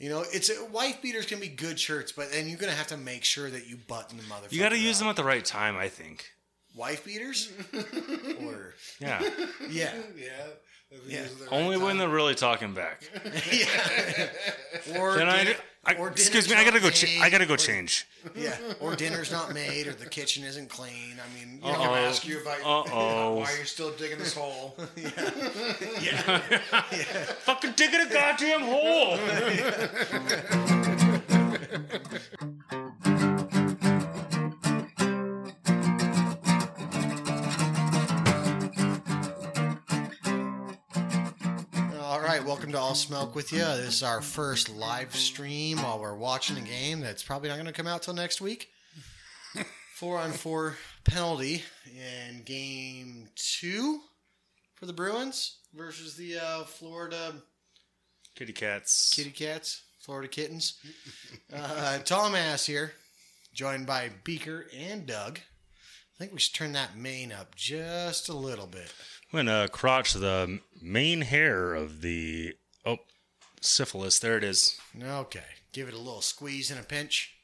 You know, it's wife beaters can be good shirts, but then you're gonna have to make sure that you button the motherfucker. You got to use them at the right time, I think. wife beaters, or Yeah. yeah, Yeah. Yeah. use right Only when time. they're really talking back. yeah. or Then I, dinner- I- or excuse me, I gotta go. Cha- I gotta go or- change. Yeah, or dinner's not made, or the kitchen isn't clean. I mean, you I'm know, gonna ask you about Uh-oh. why you're still digging this hole. Yeah. Yeah. Fucking digging a goddamn hole. Welcome to All Smoke with you. This is our first live stream while we're watching a game that's probably not going to come out till next week. Four on four penalty in game two for the Bruins versus the uh, Florida Kitty cats. Kitty Cats, Florida Kittens. Uh, Tom Ass here, joined by Beaker and Doug. I think we should turn that mane up just a little bit. I'm gonna crotch the main hair of the syphilis. There it is. Okay, give it a little squeeze and a pinch.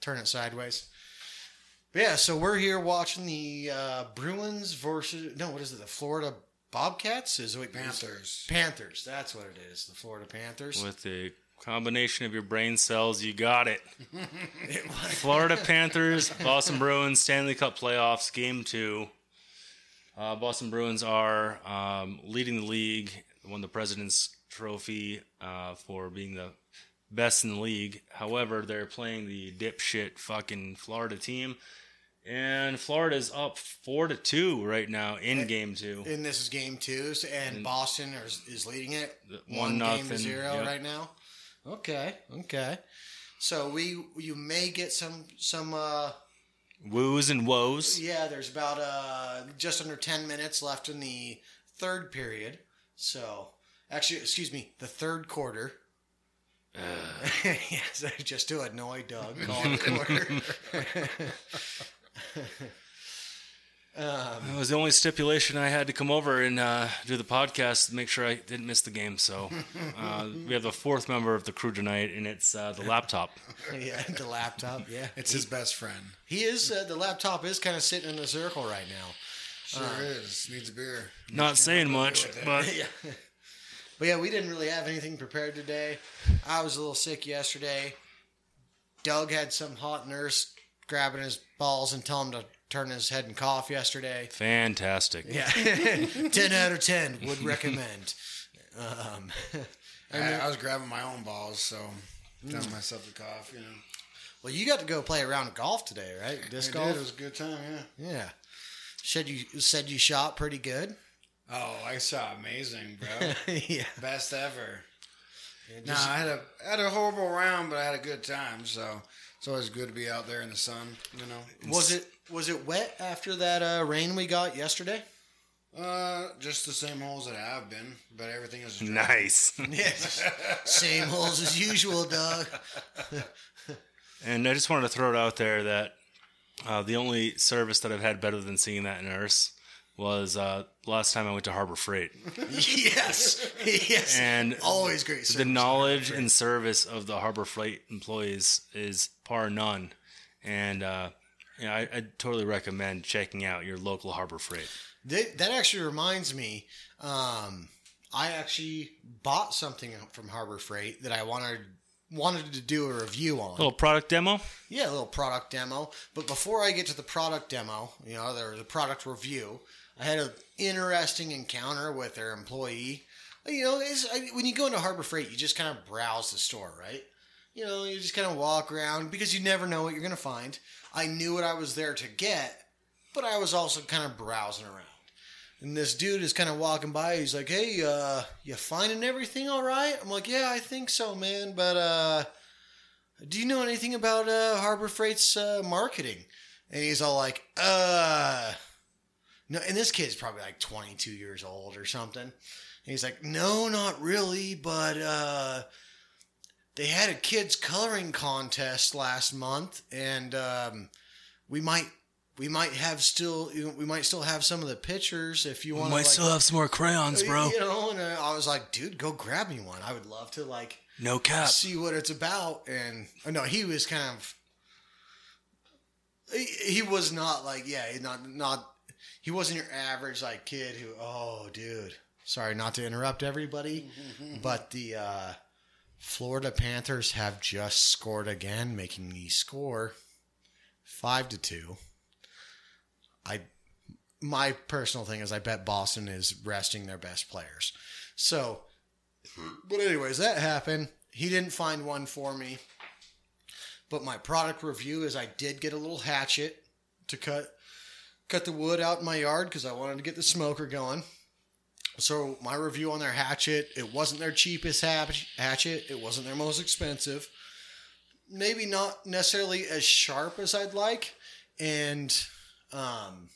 Turn it sideways. But yeah, so we're here watching the uh, Bruins versus no, what is it? The Florida Bobcats? Is it Panthers. Panthers. That's what it is. The Florida Panthers. With the combination of your brain cells, you got it. Florida Panthers, Boston Bruins, Stanley Cup playoffs, game two. Uh, Boston Bruins are um, leading the league, won the President's Trophy uh, for being the best in the league. However, they're playing the dipshit fucking Florida team, and Florida's up four to two right now in game two. And this is game two, so- and Boston is, is leading it one, one game to nothing, zero yep. right now. Okay, okay. So we you may get some some uh, Woos and woes. Yeah, there's about uh, just under 10 minutes left in the third period. So, actually, excuse me, the third quarter. yes, I just to annoy Doug. Call it a quarter. Was the only stipulation I had to come over and uh, do the podcast to make sure I didn't miss the game. So uh, we have the fourth member of the crew tonight, and it's uh, the laptop. yeah, the laptop. Yeah, It's his best friend. he is. Uh, the laptop is kind of sitting in a circle right now. Sure is. Needs a beer. Not saying much, but yeah. But yeah, we didn't really have anything prepared today. I was a little sick yesterday. Doug had some hot nurse grabbing his balls and telling him to turn his head and cough yesterday. fantastic. Yeah, ten out of ten would recommend. Um, I, I was grabbing my own balls, so telling myself to cough. You know, well, you got to go play a round of golf today, right? I Disc did. golf. It was a good time. Yeah. Yeah. Said you said you shot pretty good. Oh, I saw amazing, bro. yeah. Best ever. And No, I had a I had a horrible round, but I had a good time. So it's always good to be out there in the sun. You know. was it was it wet after that uh, rain we got yesterday? Uh, just the same holes that I have been, but everything is dry. Nice. Yes. Same holes as usual, Doug. And I just wanted to throw it out there that uh, the only service that I've had better than seeing that nurse was uh, last time I went to Harbor Freight. yes. Yes. And Always great. the knowledge and service of the Harbor Freight employees is par none. And uh, yeah, I, I totally recommend checking out your local Harbor Freight. That, that actually reminds me. Um, I actually bought something from Harbor Freight that I wanted wanted to do a review on. A little product demo. Yeah, a little product demo. But before I get to the product demo, you know, there was a product review. I had an interesting encounter with their employee. You know, I, when you go into Harbor Freight, you just kind of browse the store, right? You know, you just kind of walk around because you never know what you're going to find. I knew what I was there to get, but I was also kind of browsing around. And this dude is kind of walking by. He's like, "Hey, uh, you finding everything all right?" I'm like, "Yeah, I think so, man. But uh, do you know anything about uh, Harbor Freight's uh, marketing?" And he's all like, "Uh, no." And this kid's probably like 22 years old or something. And he's like, "No, not really, but uh, they had a kids coloring contest last month, and um, we might." We might have still, we might still have some of the pictures if you want. We Might like, still have some more crayons, bro. you know, and uh, I was like, dude, go grab me one. I would love to like No cap. see what it's about. And oh, no, he was kind of. He, he was not like yeah, not not. He wasn't your average like kid who oh dude. Sorry not to interrupt everybody, but the uh, Florida Panthers have just scored again, making the score five to two. I my personal thing is I bet Boston is resting their best players. So, but anyways, that happened. He didn't find one for me. But my product review is I did get a little hatchet to cut cut the wood out in my yard because I wanted to get the smoker going. So my review on their hatchet, it wasn't their cheapest hatch- hatchet. It wasn't their most expensive. Maybe not necessarily as sharp as I'd like, and um,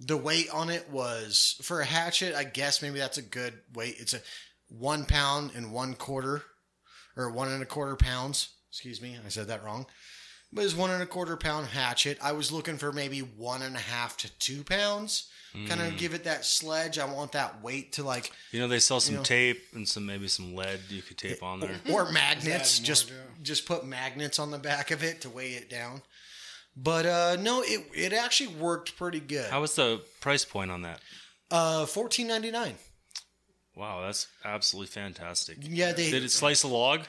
the weight on it was for a hatchet. I guess maybe that's a good weight. It's a one pound and one quarter, or one and a quarter pounds. Excuse me, I said that wrong. But it's one and a quarter pound hatchet. I was looking for maybe one and a half to two pounds. Kind of give it that sledge. I want that weight to like You know they sell some know- tape and some maybe some lead you could tape on there. or magnets. Just yeah. just put magnets on the back of it to weigh it down. But uh, no, it it actually worked pretty good. How was the price point on that? Uh, fourteen ninety nine. Wow, that's absolutely fantastic. Yeah, they. Did it slice a log?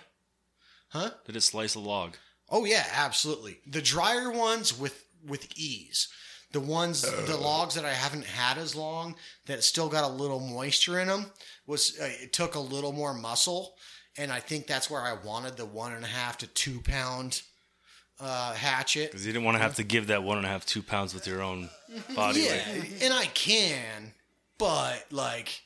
Huh? Did it slice a log? Oh yeah, absolutely. The drier ones with with ease. The ones, the logs that I haven't had as long that still got a little moisture in them was uh, it took a little more muscle, and I think that's where I wanted the one and a half to two pound uh, hatchet. Because you didn't want to have to give that one and a half, two pounds with your own body Yeah, weight. and I can, but like,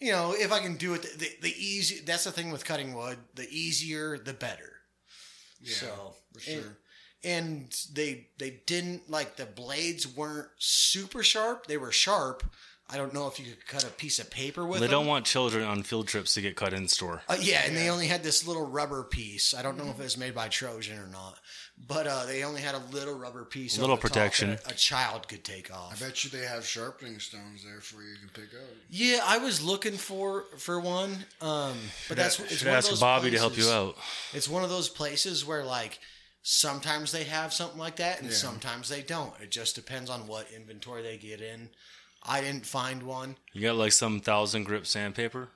you know, if I can do it, the, the, the easy. That's the thing with cutting wood. The easier, the better. So for sure. And, and they they didn't like the blades weren't super sharp. They were sharp. I don't know if you could cut a piece of paper with They them. don't want children on field trips to get cut in store. Uh, yeah, and they only had this little rubber piece. I don't know if it was made by Trojan or not, but uh, they only had a little rubber piece. over Little the top protection. that A, a child could take off. I bet you they have sharpening stones there for you to pick up. Yeah, I was looking for for one, um, but that's it's Should one of ask those Bobby to help you out. It's one of those places where like sometimes they have something like that, and Yeah. sometimes they don't. It just depends on what inventory they get in. I didn't find one. You got like some thousand grip sandpaper?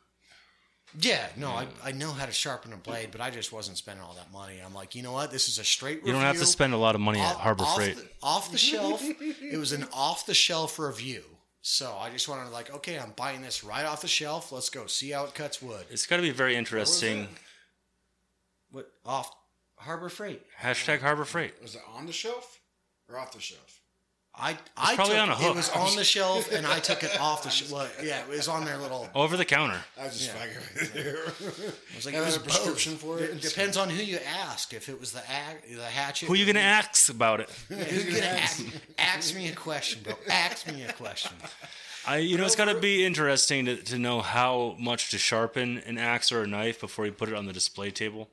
Yeah, no, I, I know how to sharpen a blade, but I just wasn't spending all that money. I'm like, you know what? This is a straight. You don't have to spend a lot of money at Harbor off Freight. The, off the shelf. it was an off the shelf review. So I just wanted to like, okay, I'm buying this right off the shelf. Let's go see how it cuts wood. It's got to be very interesting. What off Harbor Freight? Hashtag Harbor Freight. Was it on the shelf or off the shelf? I I probably took, on a hook. It was on the shelf, and I took it off the shelf. Well, yeah, it was on their little. Over the counter. I was just Yeah. fucking with you. It was like Have it was a prescription both. for it? It depends on who you ask. If it was the ag- the hatchet, Who you going to ask about it? Who's gonna ask? Ask me a question, bro. Ask me a question. I, you know, it's got to be interesting to, to know how much to sharpen an axe or a knife before you put it on the display table.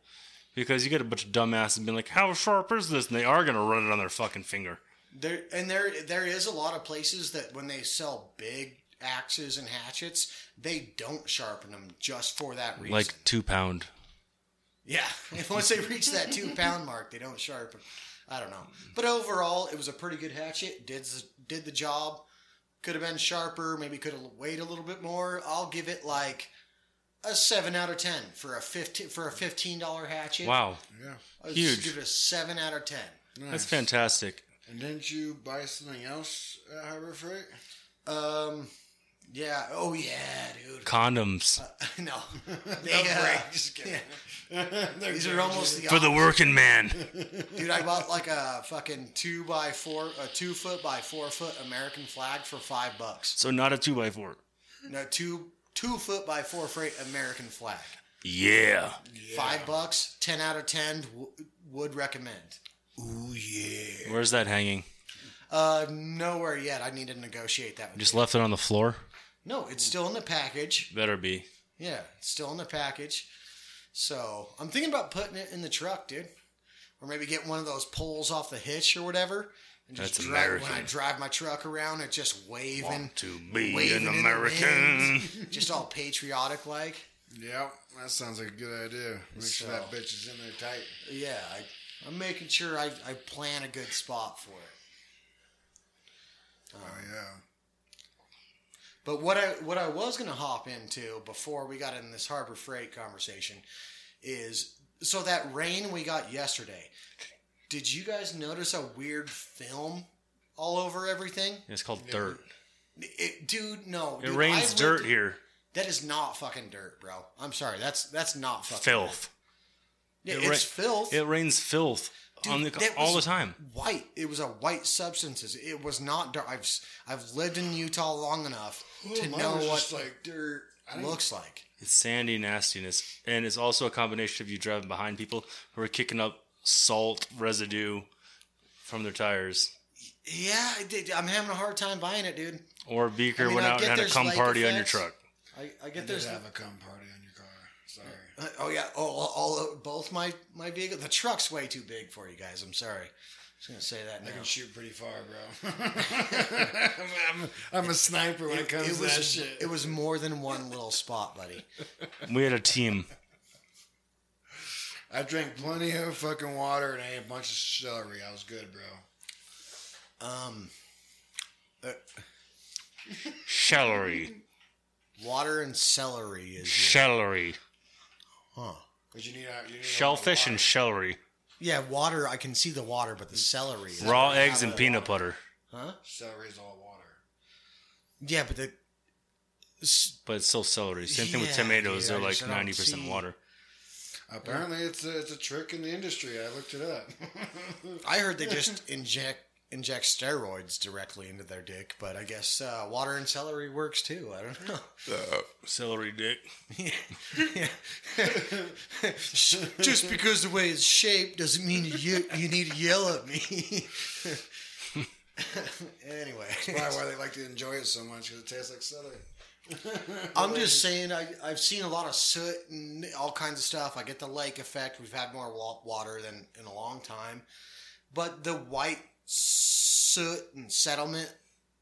Because you get a bunch of dumbasses being like, how sharp is this? And they are going to run it on their fucking finger. There and there there is a lot of places that when they sell big axes and hatchets, they don't sharpen them just for that reason. Like two pound. yeah, once they reach that two pound mark, they don't sharpen. I don't know, but overall, it was a pretty good hatchet. Did the, did the job. Could have been sharper. Maybe could have weighed a little bit more. I'll give it like a seven out of ten for a fifteen for a fifteen dollar hatchet. Wow. Yeah. I'd huge. Give it a seven out of ten. Nice. That's fantastic. And didn't you buy something else at Harbor Freight? Um, yeah. Oh yeah, dude. Condoms. no, they, uh, Break. Just kidding. these are almost the For the working man. dude. I bought like a fucking two by four, a two foot by four foot American flag for five bucks. So not a two by four. No, two two foot by four foot American flag. Yeah. Five bucks, ten out of ten. W- would recommend. Ooh yeah. Where's that hanging? Uh, nowhere yet. I need to negotiate that. With Just you. left it on the floor? No, it's still in the package. Better be. Yeah, it's still in the package. So I'm thinking about putting it in the truck, dude. Or maybe get one of those poles off the hitch or whatever. And just That's drive, American. When I drive my truck around, it's just waving. Want to be waving an American. just all patriotic like. Yep, that sounds like a good idea. Make sure that bitch is in there tight. Yeah, I, I'm making sure I, I plan a good spot for it. Oh yeah. But what I what I was going to hop into before we got in this Harbor Freight conversation is so that rain we got yesterday. Did you guys notice a weird film all over everything? It's called dirt. It, dude, no. It dude, rains I've dirt lived- here. That is not fucking dirt, bro. I'm sorry. That's that's not fucking Filth. dirt. It Yeah, ra- it's filth. It rains filth Dude, on the that all the time. White. It was a white substances. It was not dirt. I've s- I've lived in Utah long enough to know what like dirt. Looks like. It's sandy nastiness, and it's also a combination of you driving behind people who are kicking up salt residue from their tires, Yeah, I did. I'm having a hard time buying it, dude. or Beaker I mean, went I out and get had a cum lake party on your truck. I, I I get did there's. have a cum party on your car. Sorry. Uh, oh yeah. Oh, all, all both my my vehicle. The truck's way too big for you guys. I'm sorry. Just gonna say that I can shoot pretty far, bro. I'm, I'm a sniper when it, comes It to was that shit. it was more than one little spot, buddy. We had a team. I drank plenty of fucking water and I ate a bunch of celery. I was good, bro. Um, Celery, water and celery is celery, huh? Cause you need, a- you need a shellfish and celery, Yeah, water. I can see the water, but the mm. celery. is- raw eggs and a peanut butter. Huh? Celery is all water. Yeah, but the. s- But it's still celery. Same thing with Yeah, tomatoes; dude, I they're like just don't ninety percent see- water. Apparently, it's a, it's a trick in the industry. I looked it up. I heard they just inject inject steroids directly into their dick, but I guess uh, water and celery works too. I don't know. Celery dick. Just because the way it's shaped doesn't mean you you need to yell at me. anyway, Probably why they like to enjoy it so much because it tastes like celery. I'm just saying I, I've seen a lot of soot and all kinds of stuff. I get the lake effect. We've had more water than in a long time, but the white soot and settlement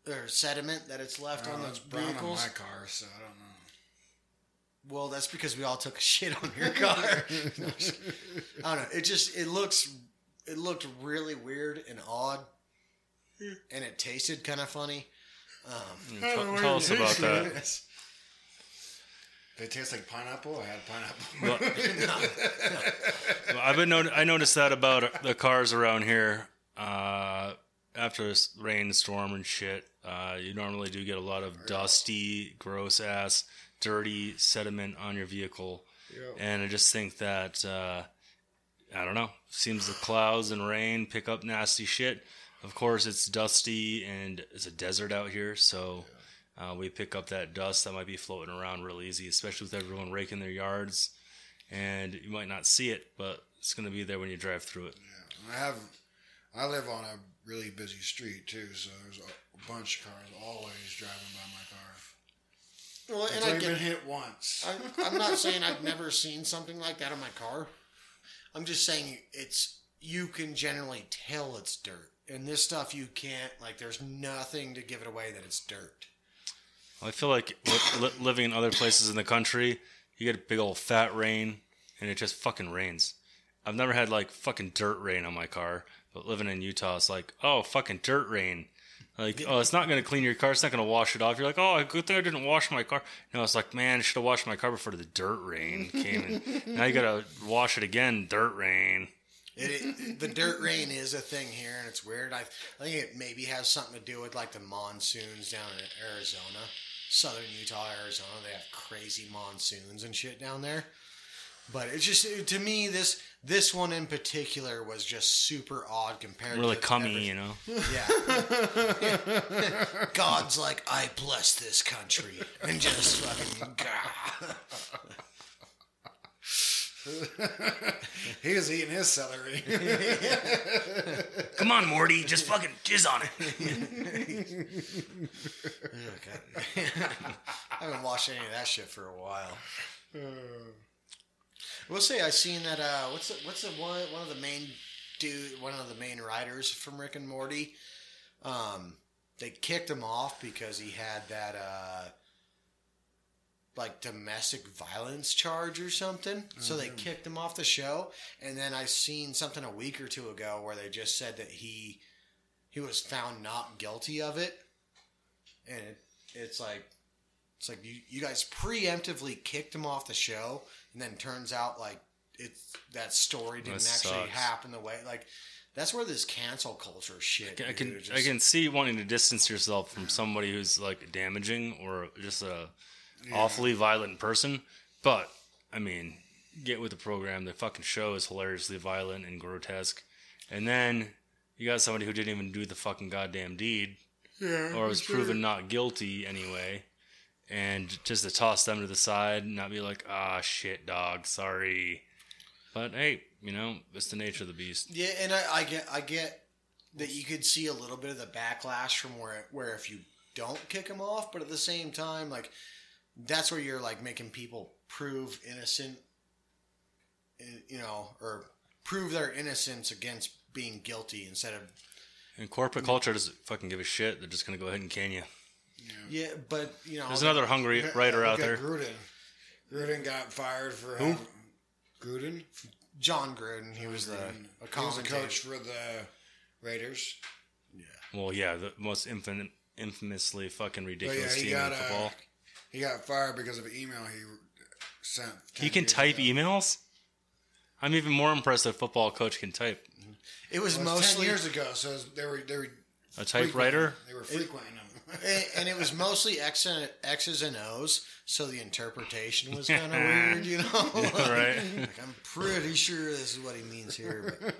or sediment that it's left on those the it's brown on vehicles. my car, so I don't know. Well, that's because we all took a shit on your car. I don't know. It just it looks it looked really weird and odd, and it tasted kind of funny. Um, Tell, tell us about that. They taste like pineapple. I had pineapple. Well, I've been not- I noticed that about the cars around here. Uh, after a rain, storm, and shit, uh, you normally do get a lot of dusty, gross ass, dirty sediment on your vehicle. And I just think that uh, I don't know. Seems the clouds and rain pick up nasty shit. Of course, it's dusty and it's a desert out here, so uh, we pick up that dust that might be floating around real easy, especially with everyone raking their yards. And you might not see it, but it's going to be there when you drive through it. I have. I live on a really busy street too, so there's a bunch of cars always driving by my car. well, and I only been get, hit once. I'm, I'm not saying I've never seen something like that in my car. I'm just saying it's you can generally tell it's dirt, and this stuff you can't. Like, there's nothing to give it away that it's dirt. I feel like li- li- living in other places in the country, you get a big old fat rain, and it just fucking rains. I've never had like fucking dirt rain on my car, but living in Utah, it's like, oh, fucking dirt rain. Like, oh, it's not going to clean your car. It's not going to wash it off. You're like, oh, good thing I didn't wash my car. No, it's like, man, I should have washed my car before the dirt rain came in. now you got to wash it again, dirt rain. It, it, the dirt rain is a thing here, and it's weird. I, I think it maybe has something to do with like the monsoons down in Arizona, southern Utah, Arizona. They have crazy monsoons and shit down there. But it's just to me this this one in particular was just super odd compared to Really to cummy, every- you know? Yeah. God's like, I bless this country, and just fucking. he was eating his celery. Come on, Morty, just fucking jizz on it. I haven't watched any of that shit for a while. Uh. We'll say I seen that. Uh, what's the, what's the one one of the main dude, one of the main writers from Rick and Morty. Um, they kicked him off because he had that. Uh, like domestic violence charge or something. So they kicked him off the show. And then I seen something a week or two ago where they just said that he he was found not guilty of it. And it, it's like it's like you, you guys preemptively kicked him off the show, and then turns out like it's that story didn't That actually happen the way like that's where this cancel culture shit. I can dude, I just- can see wanting to distance yourself from somebody who's like damaging or just a awfully violent person, but I mean, get with the program. The fucking show is hilariously violent and grotesque, and then you got somebody who didn't even do the fucking goddamn deed, yeah, or was proven not guilty anyway, and just to toss them to the side and not be like, ah, shit, dog, sorry. But hey, you know, it's the nature of the beast. Yeah, and I, I get I get that you could see a little bit of the backlash from where where if you don't kick him off, but at the same time, like that's where you're like making people prove innocent, eh, you know, or prove their innocence against being guilty instead of And corporate culture doesn't fucking give a shit. They're just gonna go ahead and can you. Yeah. But you know, There's another hungry writer out there. Gruden. Gruden got fired for having, Gruden. Jon Gruden. He was the a He was the commentator. coach for the Raiders. Yeah. Well, yeah, the most infin- infamously fucking But yeah, ridiculous team got in uh, football. he got fired because of an email he sent. He can type ago. emails. I'm even more impressed that a football coach can type. It was Well, it's mostly ten years ago, so they were they were A typewriter. They were frequenting them. And, and it was mostly X and, X's and O's, so the interpretation was kind of weird, you know. right? Like, I'm pretty sure this is what he means here. But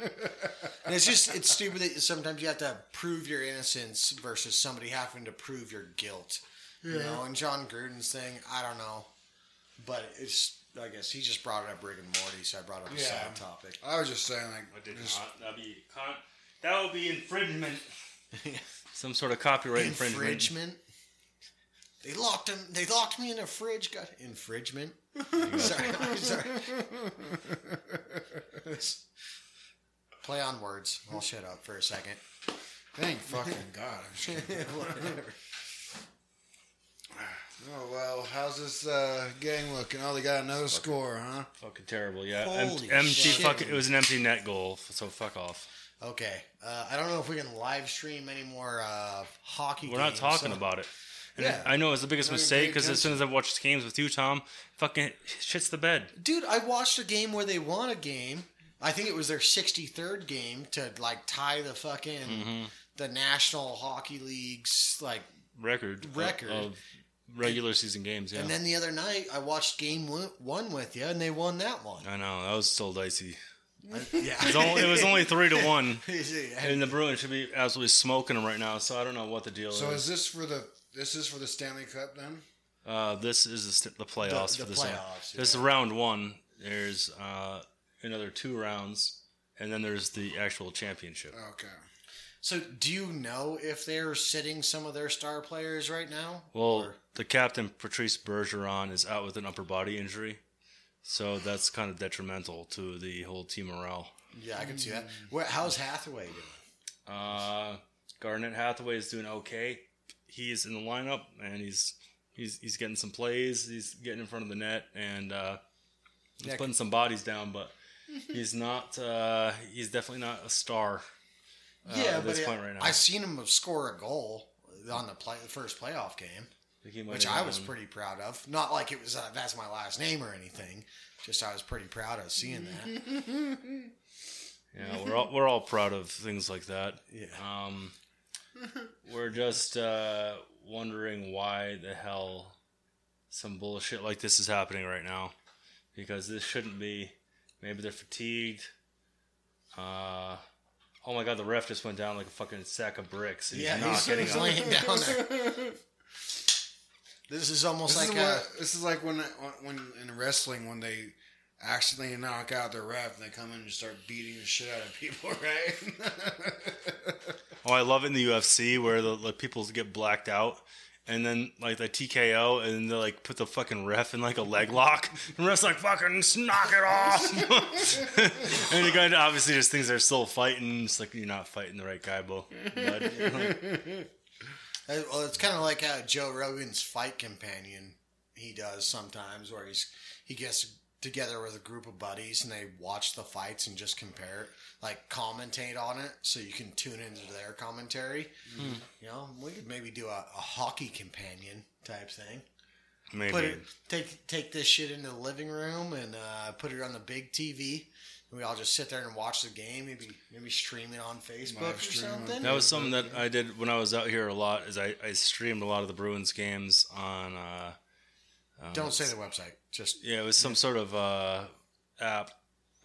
and it's just it's stupid that sometimes you have to prove your innocence versus somebody having to prove your guilt. Yeah. You know, and Jon Gruden's thing, I don't know, but it's I guess he just brought it up Rick and Morty, so I brought up a Yeah. side topic. I was just saying, like, just, That'd be con- that would be infringement. Some sort of copyright infringement. Infringement. They locked him. They locked me in a fridge. Got infringement. sorry, I'm sorry. Play on words. I'll shut up for a second. thank fucking God. I'm just kidding. oh well, how's this uh, game looking? Oh, they got another score, huh? Fucking terrible. Yeah. Holy Em- empty. shit. Fucking. It was an empty net goal. So fuck off. Okay. Uh, I don't know if we can live stream any more uh, hockey. We're not talking so- about it. And Yeah. I know it's the biggest mistake because as soon as I've watched games with you, Tom, fucking shits the bed. Dude, I watched a game where they won a game. I think it was their 63rd game to like tie the fucking Mm-hmm. the National Hockey League's like Record. Record. Of, regular season games. Yeah. And then the other night, I watched game one- one with you, and they won that one. I know that was still dicey. yeah, It was only, it was only three to one, Yeah. and the Bruins should be absolutely smoking them right now. So I don't know what the deal So is. So is this for the this is for the Stanley Cup then? Uh, this is the, the playoffs The- for the this one. playoffs, This is round one. There's uh, another two rounds, and then there's the actual championship. Okay. So, do you know if they're sitting some of their star players right now? Well, Or- the captain Patrice Bergeron is out with an upper body injury, so that's kind of detrimental to the whole team morale. yeah, I can see that. Where, how's Hathaway doing? Uh, Garnet Hathaway is doing okay. He's in the lineup and he's he's he's getting some plays. He's getting in front of the net and uh, he's Yeah. putting some bodies down, but he's not. Uh, he's definitely not a star. uh, yeah, at this but point right now. I've seen him score a goal on the play the first playoff game, I think he might which I was pretty proud of. Not like it was uh, that's my last name or anything. Just I was pretty proud of seeing that. Yeah, we're all we're all proud of things like that. Yeah. Um, we're just uh, wondering why the hell some bullshit like this is happening right now, because this shouldn't be. Maybe they're fatigued. Uh, oh my god, the ref just went down like a fucking sack of bricks. and Yeah, he's not he's, getting he's up. laying down there. This is almost This like is, a, what, this is like when when in wrestling when they accidentally knock out the ref and they come in and start beating the shit out of people, right? Oh, I love it in the UFC where the like, people get blacked out. And then like the TKO, and they like put the fucking ref in like a leg lock, and the ref's like fucking knock it off. and the guy obviously just thinks they're still fighting. It's like you're not fighting the right guy, bro. Well, it's kind of like uh, Joe Rogan's fight companion he does sometimes, where he's he gets together with a group of buddies and they watch the fights and just compare, like commentate on it, so you can tune into their commentary. You know, we could maybe do a, a hockey companion type thing. Maybe. Put it take take this shit into the living room and uh, put it on the big TV. And we all just sit there and watch the game. Maybe maybe stream it on Facebook Live or stream something. That was something that I did when I was out here a lot. Is I, I streamed a lot of the Bruins games on. Uh, Don't say the website. Just yeah, it was some sort of uh, app,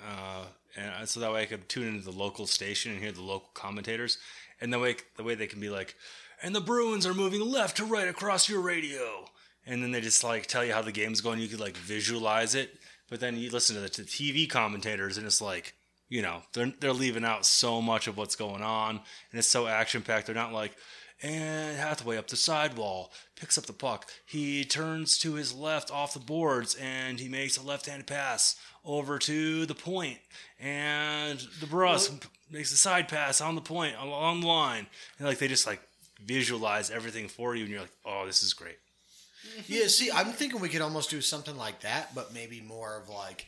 uh, and so that way I could tune into the local station and hear the local commentators, and the way the way they can be like, and the Bruins are moving left to right across your radio, and then they just like tell you how the game's going. You could like visualize it, but then you listen to the, to the TV commentators, and it's like. You know, they're they're leaving out so much of what's going on, and it's so action packed. They're not like, and Hathaway up the sidewall, picks up the puck. He turns to his left off the boards and he makes a left handed pass over to the point. And the Brus makes a side pass on the point, along the line. And like they just like visualize everything for you and you're like, oh, this is great. Yeah. See, I'm thinking we could almost do something like that, but maybe more of like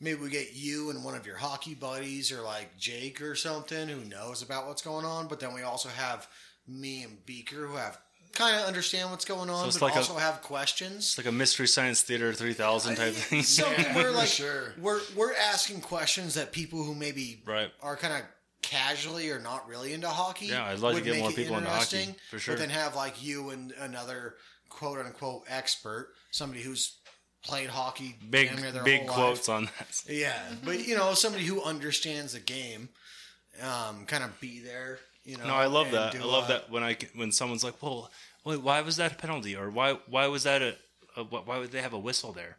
maybe we get you and one of your hockey buddies, or like Jake or something, who knows about what's going on. But then we also have me and Beaker, who have kind of understand what's going on, it's but like a- also have questions. It's like a Mystery Science Theater 3000 type uh, thing. Something where like sure. we're we're asking questions that people who maybe Right. are kind of casually or not really into hockey. Yeah, I'd like to get more people into hockey, for sure. But then have like you and another quote unquote expert, somebody who's played hockey Big, damn near their big whole life. quotes on that. Yeah, but you know, somebody who understands the game, um, kind of be there. You know, No, I love that. I love a- that when I when someone's like, "Well, wait, why was that a penalty?" or "Why why was that a, a why would they have a whistle there?"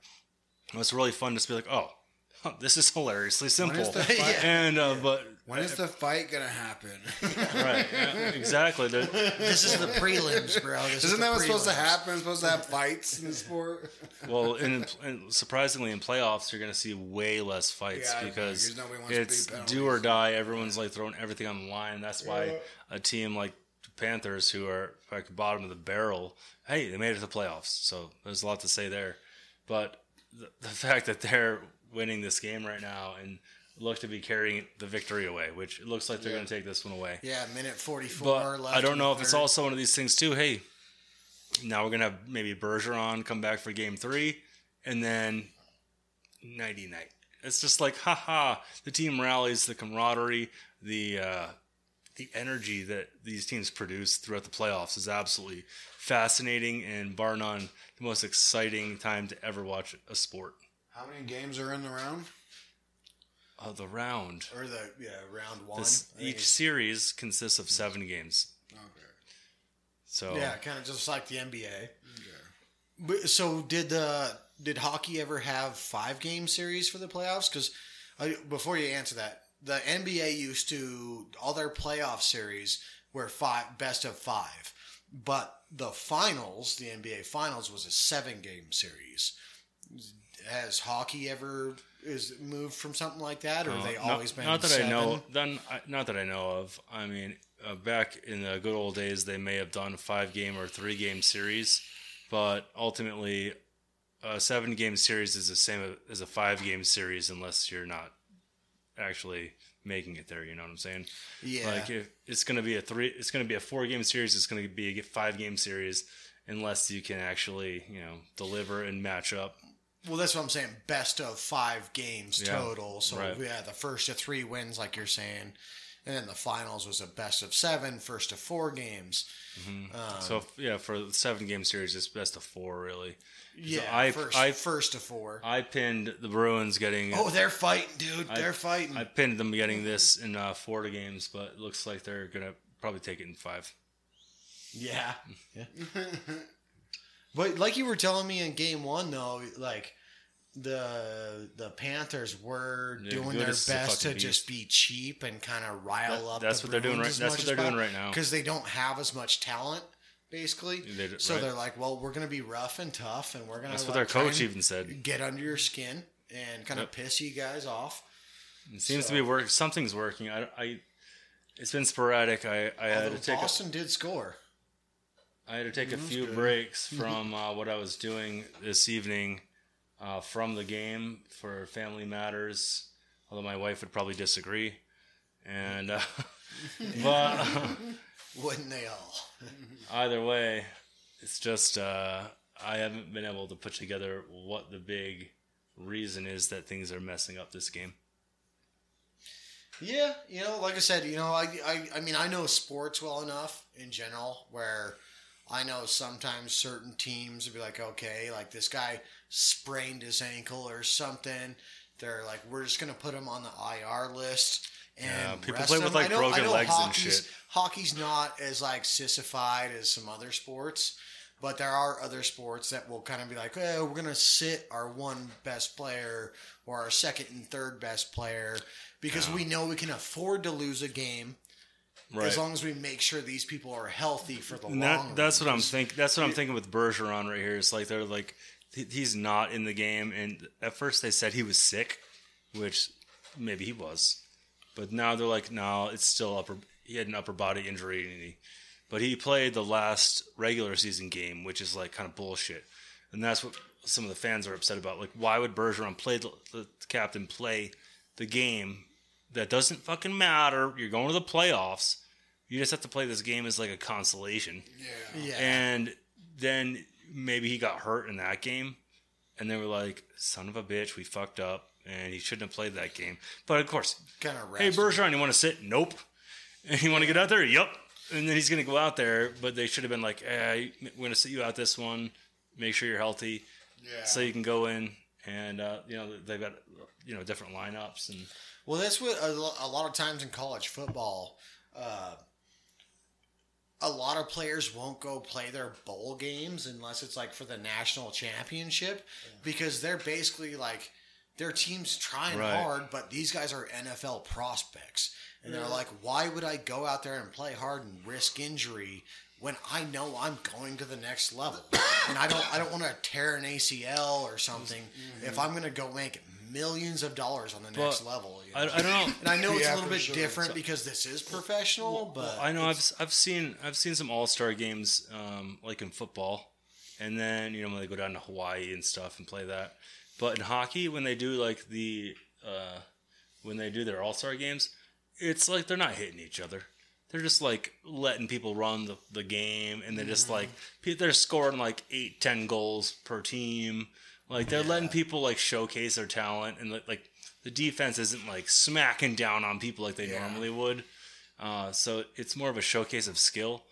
And it's really fun to be like, "Oh, this is hilariously simple." is fight? And uh, but When is the fight gonna happen? right, yeah, exactly. They're- This is the prelims, bro. This is Isn't the that what's supposed to prelims. happen? Supposed to have fights in the sport? well, and, and surprisingly, in playoffs, you're going to see way less fights Yeah, I know, because 'cause nobody wants to it's do or die. Everyone's like throwing everything on the line. That's why a team like the Panthers, who are like bottom of the barrel, hey, they made it to the playoffs. So there's a lot to say there. But the, the fact that they're winning this game right now and look to be carrying the victory away, which it looks like they're going to take this one away. Yeah, minute forty-four. But left I don't know if it's also one of these things too. Hey, now we're gonna have maybe Bergeron come back for Game Three, and then nighty night. It's just like, haha, the team rallies, the camaraderie, the uh, the energy that these teams produce throughout the playoffs is absolutely fascinating and bar none the most exciting time to ever watch a sport. How many games are in the round? Uh, the round. or the yeah round one. This, each series consists of seven games. Okay. So yeah, kind of just like the NBA. But, so did the did hockey ever have five game series for the playoffs? Because before you answer that, the NBA used to all their playoff series were five best of five, but the finals, the NBA finals, was a seven game series. Has hockey ever is moved from something like that, or they Uh, not- always been not that seven? I know. Then not that I know of. I mean, uh, back in the good old days, they may have done a five game or three game series, but ultimately, a seven game series is the same as a five game series unless you're not actually making it there. You know what I'm saying? Yeah, Like if it's going to be a three, it's going to be a four game series. It's going to be a five game series unless you can actually you know deliver and match up. Well, that's what I'm saying. Best of five games Yeah, total. So right. yeah, the first of three wins, like you're saying, and then the finals was a best of seven, first of four games. Um, So yeah, for the seven game series, it's best of four really. yeah, I- first, I- first of four. I pinned the Bruins getting. oh, they're fighting, dude. I- they're fighting. I pinned them getting this in uh, Florida games, but it looks like they're gonna probably take it in five. yeah, yeah. but like you were telling me in game one, though, like the the Panthers were They're doing their a best to just be cheap and kind of rile That- up. that's the what they're doing right- that's what they're doing right now. because they don't have as much talent, basically. They so right. they're like, well, we're going to be rough and tough, and we're going to. That's what their coach even said. Get under your skin and kind of Yep. piss you guys off. It seems So- to be working. Something's working. I, I it's been sporadic. I, I had to take. A, Boston did score. I had to take a few breaks from uh, what I was doing this evening uh, from the game for family matters. Although my wife would probably disagree, and uh, but Wouldn't they all? either way, it's just uh, I haven't been able to put together what the big reason is that things are messing up this game. Yeah, you know, like I said, you know, I, I, I mean, I know sports well enough in general where I know sometimes certain teams will be like, okay, like this guy sprained his ankle or something. They're like, we're just gonna put him on the IR list. And Yeah, people play him. with, like, know, broken legs and shit. Hockey's not as like sissified as some other sports, but there are other sports that will kind of be like, oh, we're gonna sit our one best player or our second and third best player because we know we can afford to lose a game Right. as long as we make sure these people are healthy for the And long that, that's what I'm thinking. That's what I'm thinking with Bergeron right here. It's like they're like he's not in the game, and at first they said he was sick, which maybe he was, but now they're like, no, it's still upper. He had an upper body injury, and he, but he played the last regular season game, which is like kind of bullshit, and that's what some of the fans are upset about. Like, why would Bergeron play the, the captain play the game that doesn't fucking matter? You're going to the playoffs. You just have to play this game as like a consolation. Yeah. yeah. And then maybe he got hurt in that game. And they were like, son of a bitch, we fucked up. And he shouldn't have played that game. But of course, kind of hey, Bergeron, you want to sit? Nope. And you want to get out there? Yup. And then he's going to go out there. But they should have been like, hey, we're going to sit you out this one. Make sure you're healthy. Yeah. So you can go in. And, uh, you know, they've got, you know, different lineups. And Well, that's what a, a lot of times in college football, uh, a lot of players won't go play their bowl games unless it's like for the national championship because they're basically like their team's trying Right. hard, but these guys are NFL prospects. And they're like, why would I go out there and play hard and risk injury when I know I'm going to the next level? and I don't I don't want to tear an ACL or something mm-hmm. if I'm going to go make millions of dollars on the next Well, level. you I, know? I don't know. And I know it's Yeah, a little bit sure. different because this is professional, but I know I've I've seen I've seen some All Star games um, like in football, and then you know when they go down to Hawaii and stuff and play that. But in hockey, when they do like the uh, when they do their All Star games, it's like they're not hitting each other. They're just like letting people run the, the game, and they're just like they're scoring like eight, ten goals per team. Like they're letting people like showcase their talent, and like, like the defense isn't like smacking down on people like they Yeah. normally would. Uh, so it's more of a showcase of skill.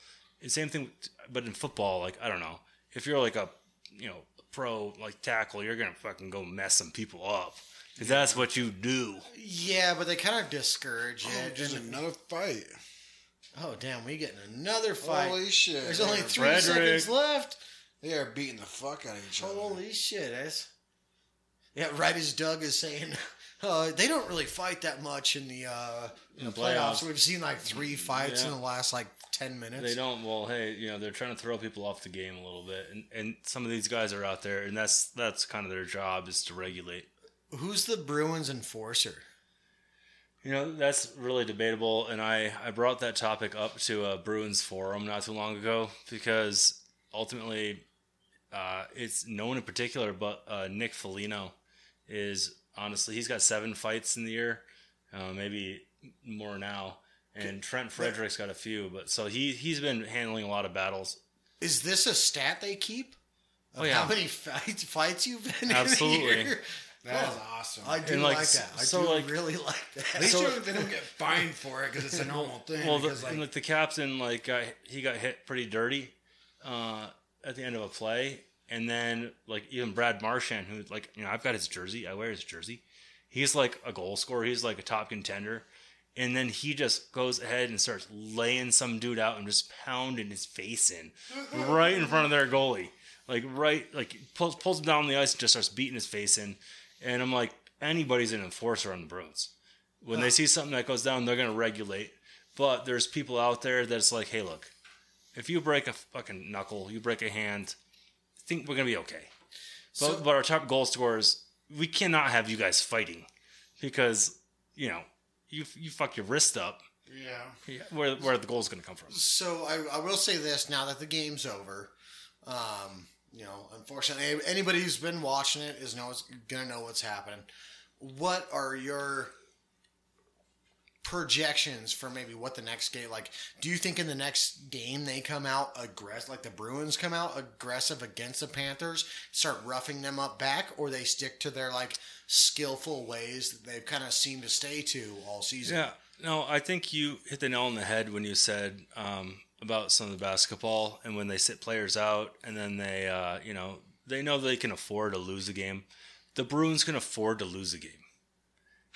It's same thing, but in football, like I don't know, if you're like a you know pro like tackle, you're gonna fucking go mess some people up because that's what you do. yeah, but they kind of discourage Oh, it. just another fight. oh damn, we getting another fight. Holy shit. There's only three Frederic. seconds left. They are beating the fuck out of each other. Holy shit, that's yeah. Right as Doug is saying, uh, they don't really fight that much in the uh, in the the playoffs. playoffs. We've seen like three fights Yeah. in the last like ten minutes. They don't. Well, hey, you know they're trying to throw people off the game a little bit, and and some of these guys are out there, and that's that's kind of their job is to regulate. Who's the Bruins enforcer? You know, that's really debatable, and I, I brought that topic up to a Bruins forum not too long ago because ultimately uh, it's no one in particular, but uh, Nick Foligno is honestly, he's got seven fights in the year, uh, maybe more now, and Trent Frederic's got a few, but so he, he's been handling a lot of battles. Is this a stat they keep? Of Oh, yeah. How many fights fights you've been in Absolutely. a year? That is awesome. I do And, like, like, that. I so, do like- really like that. At least So- they don't get fined for it because it's a normal thing. Well, the, like, and, like the captain, like got, he got hit pretty dirty uh, at the end of a play, and then like even Brad Marchand, who like you know I've got his jersey, I wear his jersey. He's like a goal scorer. He's like a top contender, and then he just goes ahead and starts laying some dude out and just pounding his face in right in front of their goalie, like right like pulls pulls him down on the ice and just starts beating his face in, and I'm like anybody's an enforcer on the Bruins. When they see something that goes down, they're going to regulate. But there's people out there that's like, hey, look, if you break a fucking knuckle, you break a hand, I think we're going to be okay. But, So- but our top goal scorers, we cannot have you guys fighting because, you know, you, you fuck your wrist up Yeah. Yeah, where where the goal's going to come from. So I, I will say this now that the game's over. Um, you know, unfortunately, anybody who's been watching it is knows gonna know what's happening. What are your projections for maybe what the next game like? Do you think in the next game they come out aggressive, like the Bruins come out aggressive against the Panthers, start roughing them up back, or they stick to their like skillful ways that they've kind of seemed to stay to all season? Yeah, no, I think you hit the nail on the head when you said um, about some of the basketball and when they sit players out and then they, uh, you know, they know they can afford to lose a game. The Bruins can afford to lose a game.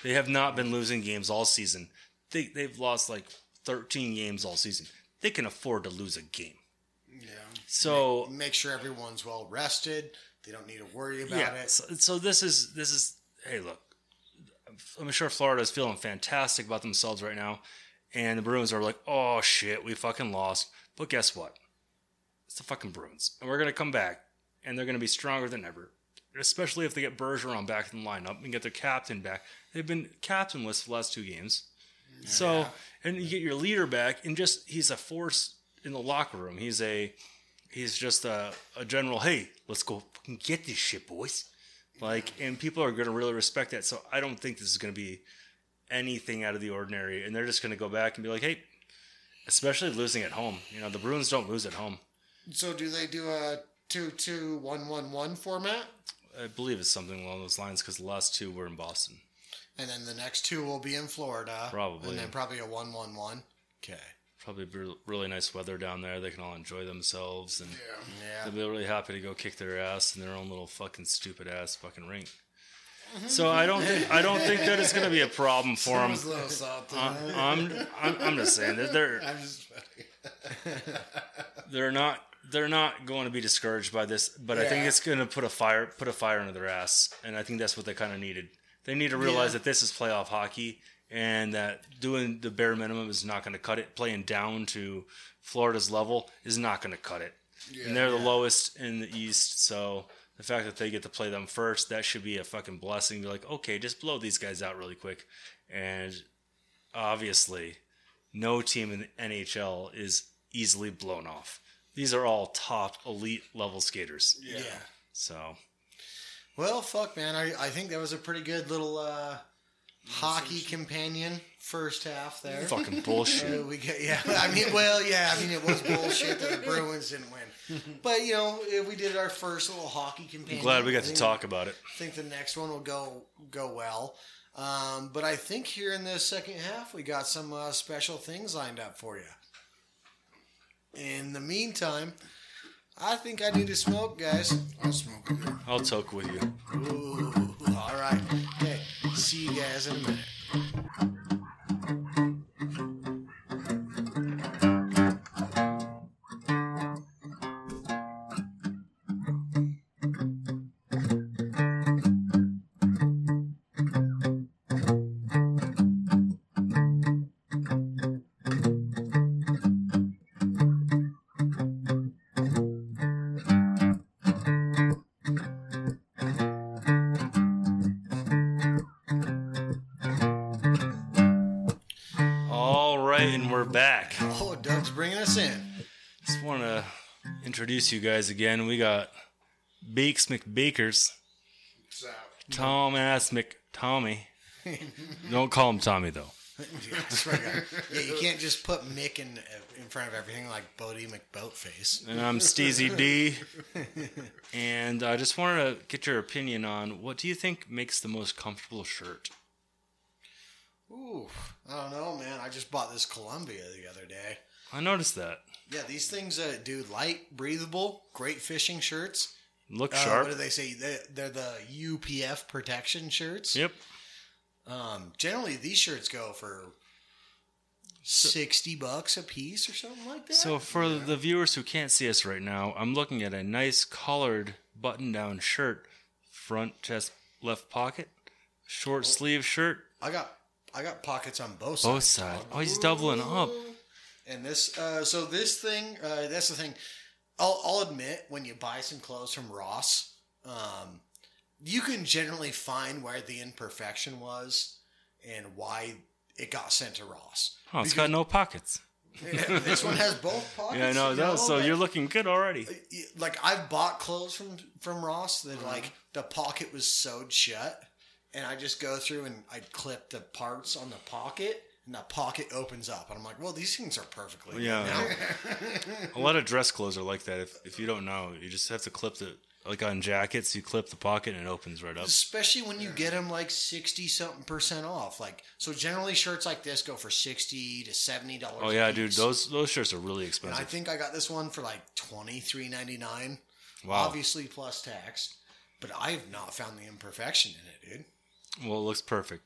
They have not been losing games all season. They they've lost like 13 games all season. They can afford to lose a game. Yeah. So Make sure everyone's well rested. They don't need to worry about yeah, it. so, so this is this is hey look, I'm sure Florida is feeling fantastic about themselves right now, and the Bruins are like, oh shit, we fucking lost. But guess what? It's the fucking Bruins, and we're gonna come back, and they're gonna be stronger than ever. Especially if they get Bergeron back in the lineup and get their captain back. They've been captainless for the last two games. So, and you get your leader back, and just he's a force in the locker room. He's a he's just a, a general. Hey, let's go fucking get this shit, boys. Like, and people are going to really respect that. So I don't think this is going to be anything out of the ordinary, and they're just going to go back and be like, hey, especially losing at home. You know, the Bruins don't lose at home. So do they do a two two one one one format? I believe it's something along those lines because the last two were in Boston. And then the next two will be in Florida. Probably. And then probably a one one one. Okay. Probably be really nice weather down there. They can all enjoy themselves, and Yeah. they'll be really happy to go kick their ass in their own little fucking stupid ass fucking rink. Mm-hmm. So I don't think I don't think that it's going to be a problem for them. Someone's a little salty. I'm, I'm I'm just saying that they're I'm just they're not they're not going to be discouraged by this, but I think it's going to put a fire put a fire under their ass, and I think that's what they kind of needed. They need to realize Yeah. that this is playoff hockey, and that doing the bare minimum is not going to cut it. Playing down to Florida's level is not going to cut it, and they're the lowest in the East. So the fact that they get to play them first, that should be a fucking blessing. Be like, okay, just blow these guys out really quick, and obviously, no team in the NHL is easily blown off. These are all top elite level skaters. Yeah. So Well, fuck, man. I, I think that was a pretty good little uh, hockey companion first half there. fucking bullshit. Uh, we get, yeah. I mean, well, yeah. I mean, it was bullshit that the Bruins didn't win, but you know, if we did our first little hockey companion. Glad we got to talk about it. I think the next one will go go well. Um, but I think here in the second half, we got some uh, special things lined up for you. In the meantime, I think I need to smoke, guys. I'll smoke with you. I'll toke with you. Ooh, all right. Okay, see you guys in a minute. Introduce you guys again. We got Bakes McBakers, So, Tom Ass McTommy. Don't call him Tommy though. Yeah, you can't just put Mick in in front of everything like Boaty McBoatface. And I'm Steezy D. And I just wanted to get your opinion on what do you think makes the most comfortable shirt? Ooh, I don't know, man. I just bought this Columbia the other day. I noticed that. Yeah, these things, uh, dude, light, breathable, great fishing shirts. Look Uh, sharp. What do they say? They're, they're the UPF protection shirts. Yep. Um, generally, these shirts go for sixty bucks a piece or something like that. So for the viewers who can't see us right now, I'm looking at a nice collared button-down shirt, front chest left pocket, short sleeve shirt, I got I got pockets on both sides. both sides. Oh, he's doubling up. And this, uh, so this thing, uh, that's the thing. I'll, I'll admit, when you buy some clothes from Ross, um, you can generally find where the imperfection was and why it got sent to Ross. Oh, it's got no pockets. this one has both pockets. Yeah, I know. you that. So but- you're looking good already. like I've bought clothes from from Ross that Uh-huh. like the pocket was sewed shut, and I just go through and I clip the parts on the pocket, and the pocket opens up, and I'm like, well, these things are perfectly. good Yeah. now. A lot of dress clothes are like that. If if you don't know, you just have to clip the like on jackets. You clip the pocket and it opens right up. Especially when you get them like sixty something percent off. Like so, generally shirts like this go for sixty to seventy dollars. Oh yeah, dude. Those those shirts are really expensive. I think I got this one for like twenty three ninety nine. Wow. Obviously plus tax, but I have not found the imperfection in it, dude. Well, it looks perfect.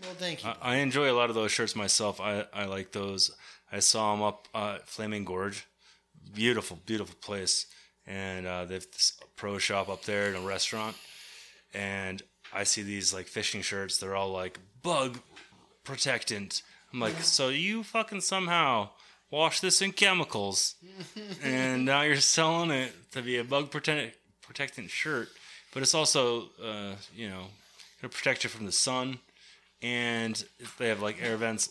Well, thank you. I, I enjoy a lot of those shirts myself. I, I like those. I saw them up uh, Flaming Gorge. Beautiful, beautiful place. And uh, they have this pro shop up there and a restaurant. And I see these like fishing shirts. They're all like bug protectant. I'm like, so you fucking somehow wash this in chemicals, and now you're selling it to be a bug protect- protectant shirt. But it's also, uh, you know, gonna protect you from the sun and they have like air vents.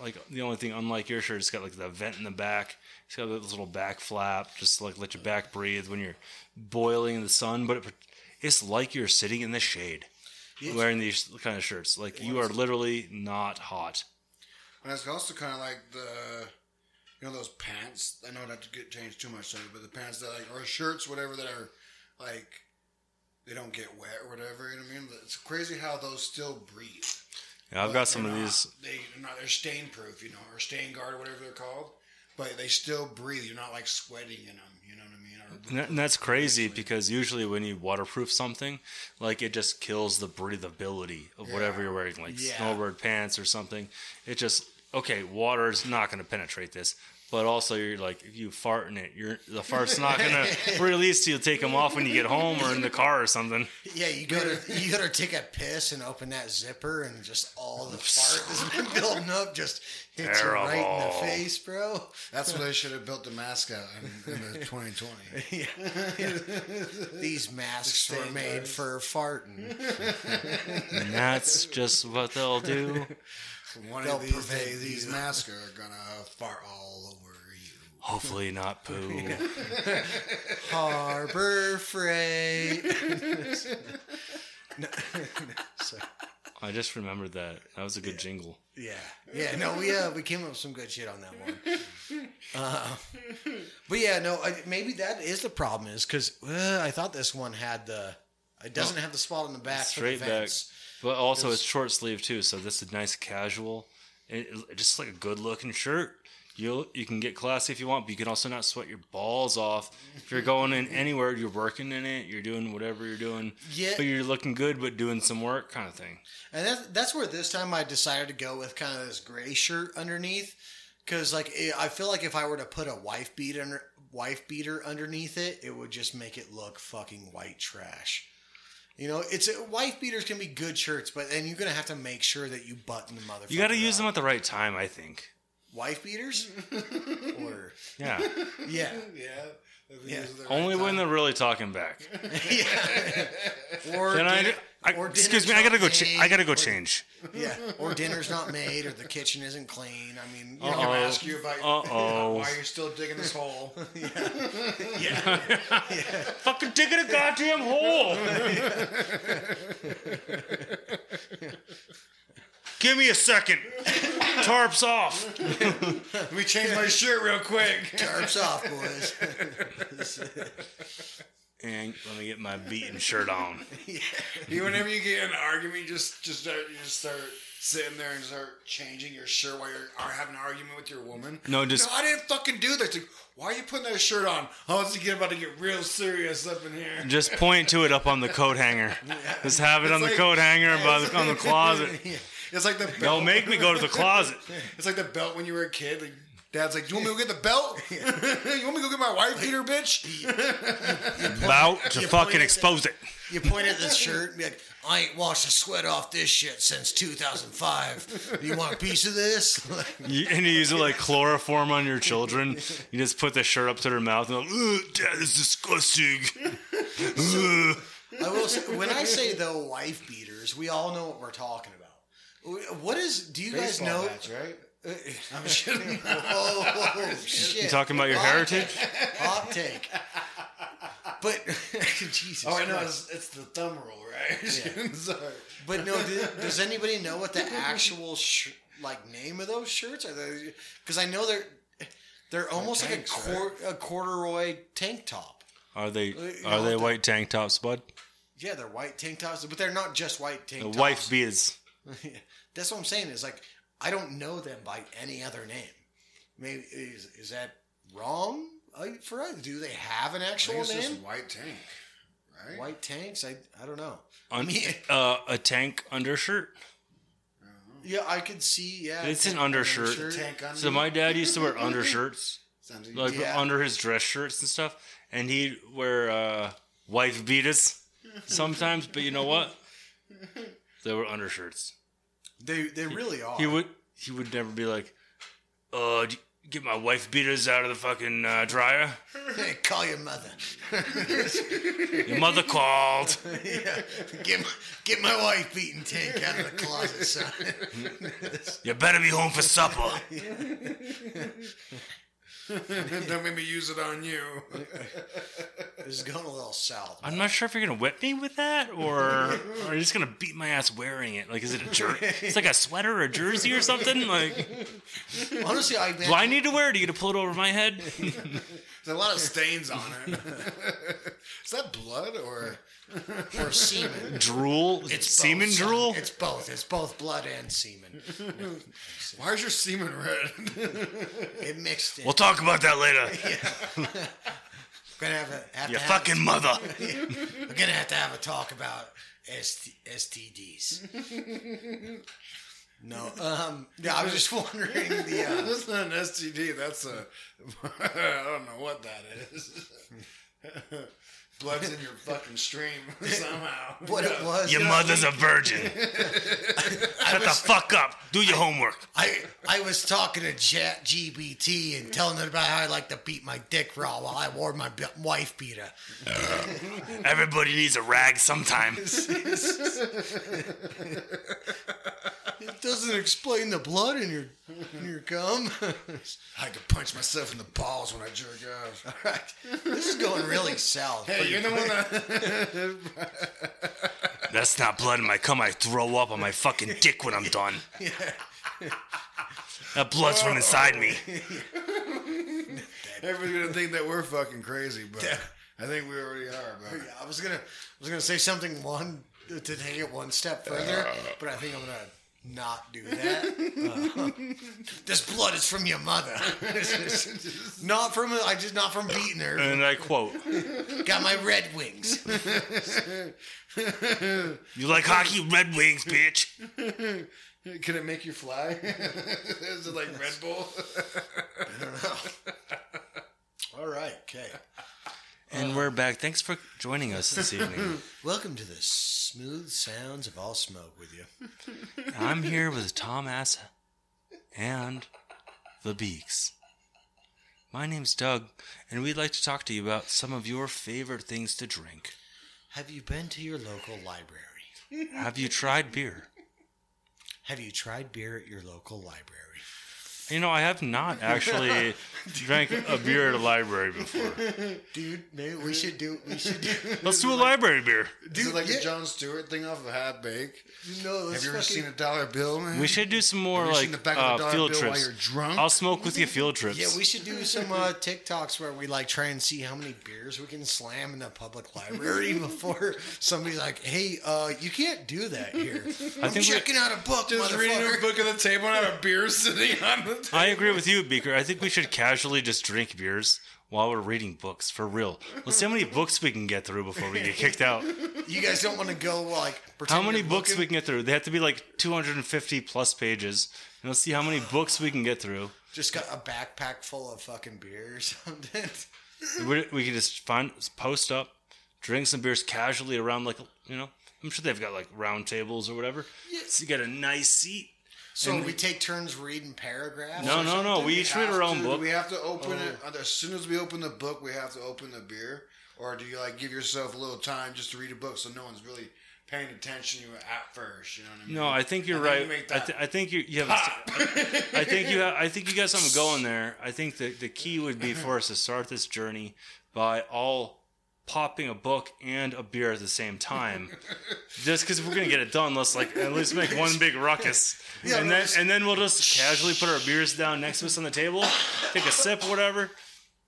Like the only thing, unlike your shirt, it's got like the vent in the back. It's got this little back flap, just to, like let your back breathe when you're boiling in the sun. But it, it's like you're sitting in the shade wearing these kind of shirts. Like you are literally not hot. And it's also kind of like the, you know, those pants. I know not to get changed too much, sorry, but the pants that like or shirts, whatever that are like they don't get wet or whatever. You know what I mean? It's crazy how those still breathe. Yeah, I've got some of not- these. They, they're not. They're stain proof, you know, or stain guard, or whatever they're called. But they still breathe. You're not like sweating in them. You know what I mean? Or, And that- and that's crazy because usually when you waterproof something, like it just kills the breathability of whatever you're wearing, like Yeah. snowboard pants or something. It just okay, water is not going to penetrate this, but also you're like if you fart in it, you're the fart's not going to release. till you take them off when you get home or in the car or something. Yeah, you go to you gotta take a piss and open that zipper and just all the fart that's been building up just hits you right in the face, bro. that's what they should have built the mask out in, in the 2020. These masks were made guards. for farting. And that's just what they'll do. One They'll of these days, these you. masks are gonna fart all over you. Hopefully not poo. Harbor Freight. No, so, I just remembered that. That was a good jingle. yeah, yeah. No, we uh, we came up with some good shit on that one. Uh, but yeah, no. I, maybe that is the problem is because uh, I thought this one had the. It doesn't have the spot on the back Straight for the back. But also, it's short sleeve too, so this is nice casual. It, just like a good looking shirt. You you can get classy if you want, but you can also not sweat your balls off. If you're going in anywhere, you're working in it, you're doing whatever you're doing. Yeah. But you're looking good, but doing some work, kind of thing. And that's that's where this time I decided to go with kind of this gray shirt underneath, because like it, I feel like if I were to put a wife beat under wife beater underneath it, it would just make it look fucking white trash. You know, it's wife beaters can be good shirts, but then you're gonna have to make sure that you button the motherfucker. You got to use up. them at the right time, I think. wife beaters, or Yeah. yeah, Yeah. Yeah. Only when they're really talking back. yeah. or Can I? Din- I or excuse me. I gotta go. Cha- I gotta go or- change. Yeah, or dinner's not made, or the kitchen isn't clean. I mean, you I'm know, gonna ask you about Uh-oh. why you're still digging this hole. yeah, yeah, Fucking digging a goddamn hole. Give me a second. Tarps off. Let me change my shirt real quick. tarps off, boys. And let me get my beaten shirt on. You, whenever you get in an argument, just just start you just start sitting there and start changing your shirt while you're having an argument with your woman. No, just- no, I didn't fucking do that. Like, why are you putting that shirt on? Oh, it's get about to get real serious up in here. Just point to it up on the coat hanger. Just have it on the coat hanger and by the, on the closet. It's like the belt. Don't make me go to the closet. It's like the belt when you were a kid. Like, Dad's like, "Do you want me to go get the belt? you want me to go get my wife beater, bitch?" About to fucking point- expose it. You point at the shirt and be like, I ain't washed the sweat off this shit since 2005. You want a piece of this? You, and you use it like chloroform on your children. You just put the shirt up to their mouth and go, Ugh, Dad is disgusting. Ugh. I will say, when I say though wife beaters, we all know what we're talking about. What is? Do you guys know? bats, right? I'm kidding. Oh shit! You talking about your Hot heritage? take. Hot take. But Jesus. Oh, I know. It's, it's the thumb rule, right? Sorry. But no, do, does anybody know what the actual sh- like name of those shirts are? They because I know they're they're almost tanks, like a, cor- a corduroy tank top. Are they uh, you are know, they the- white tank tops, bud? Yeah, they're white tank tops, but they're not just white tank The tops. wife beaters. That's what I'm saying. Is like I don't know them by any other name. Maybe is is that wrong uh, for us? Do they have an I actual think it's name? just white tank, right? White tanks? I I don't know. Un- mean- uh, a tank undershirt. Yeah, I could see. Yeah, It's an undershirt. undershirt. Tank under. So my dad used to wear undershirts, Sounds like Yeah. under his dress shirts and stuff, and he'd wear uh, wife beaters sometimes. But you know what? They were undershirts. They they really are. He would he would never be like, "Uh, get my wife beaters out of the fucking uh, dryer." Hey, call your mother. Your mother called. yeah. Get my, get my wife beating tank out of the closet, son. You better be home for supper. Don't make me use it on you. this is going a little south. I'm not sure if you're gonna whip me with that, or are you just gonna beat my ass wearing it? Like, is it a jer- It's like a sweater or a jersey or something. Like, Honestly, I do I need to wear it? Do you get to pull it over my head? There's a lot of stains on it. Is that blood or? or semen. drool? It's semen both, son. drool? It's both. It's both blood and semen. Why is your semen red? It mixed in. We'll talk about that later. We're gonna have a have You to have, fucking mother. We're gonna have to have a talk about ST, STDs. No, um, yeah, I was just wondering the. Uh, That's not an STD. That's a. I don't know what that is. Blood's in your fucking stream somehow. what it was. Your you know, mother's a virgin. Shut the fuck up. Do your homework. I I was talking to ChatGPT and telling it about how I like to beat my dick raw while I wore my b- wife beater. Everybody needs a rag sometime. It doesn't explain the blood in your in your gum. I could punch myself in the balls when I jerk off. All right, this is going really south. Hey, you're the one that. That's not blood in my cum. I throw up on my fucking dick when I'm done. That blood's from inside me. Everybody's gonna think that we're fucking crazy, but I think we already are. But Yeah, I was gonna I was gonna say something one to take it one step further, uh, but I think I'm gonna not do that. Uh, this blood is from your mother. not from I just not from beating her. And I quote, Got my Red Wings. You like hockey? Red Wings, bitch. Can it make you fly? Is it like Red Bull? I don't know. All right, okay. And we're back. Thanks for joining us this evening. Welcome to the smooth sounds of all smoke with you. I'm here with Tom Assa and the Beaks. My name's Doug, and we'd like to talk to you about some of your favorite things to drink. Have you been to your local library? Have you tried beer? Have you tried beer at your local library? You know, I have not actually drank a beer at a library before. Dude, maybe we should do we should do Let's do a library beer. Is it like yeah. a Jon Stewart thing off of Half Baked? No, Have you ever seen a dollar bill, man? We should do some more Have like the back of uh, the field bill while trips. you're drunk? I'll smoke with you field trips. Yeah, we should do some uh, TikToks where we like try and see how many beers we can slam in the public library before somebody's like, "Hey, uh, you can't do that here." I'm think checking out a book, Just reading a book at the table and have a beer sitting on the I agree with you, Beaker. I think we should casually just drink beers while we're reading books for real. Let's see how many books we can get through before we get kicked out. You guys don't want to go like How many books we can get through? They have to be like 250 plus pages. And let's see how many books we can get through. Just got a backpack full of fucking beer or something. We, we can just find post up, drink some beers casually around like you know. I'm sure they've got like round tables or whatever. So you got a nice seat. So we take turns reading paragraphs. No, no, no. We each read our own to- book. Do we have to open it oh. as soon as we open the book? We have to open the beer, or do you like give yourself a little time just to read a book so no one's really paying attention to you at first. You know what I mean? No, I think you're And right. you I, th- I think you, you have. a- I think you have, I think you got something going there. I think the the key would be for us to start this journey by all popping a book and a beer at the same time. Just because we're gonna get it done, let's like at least make one big ruckus, Yeah, and then just- and then we'll just casually put our beers down next to us on the table, take a sip, whatever.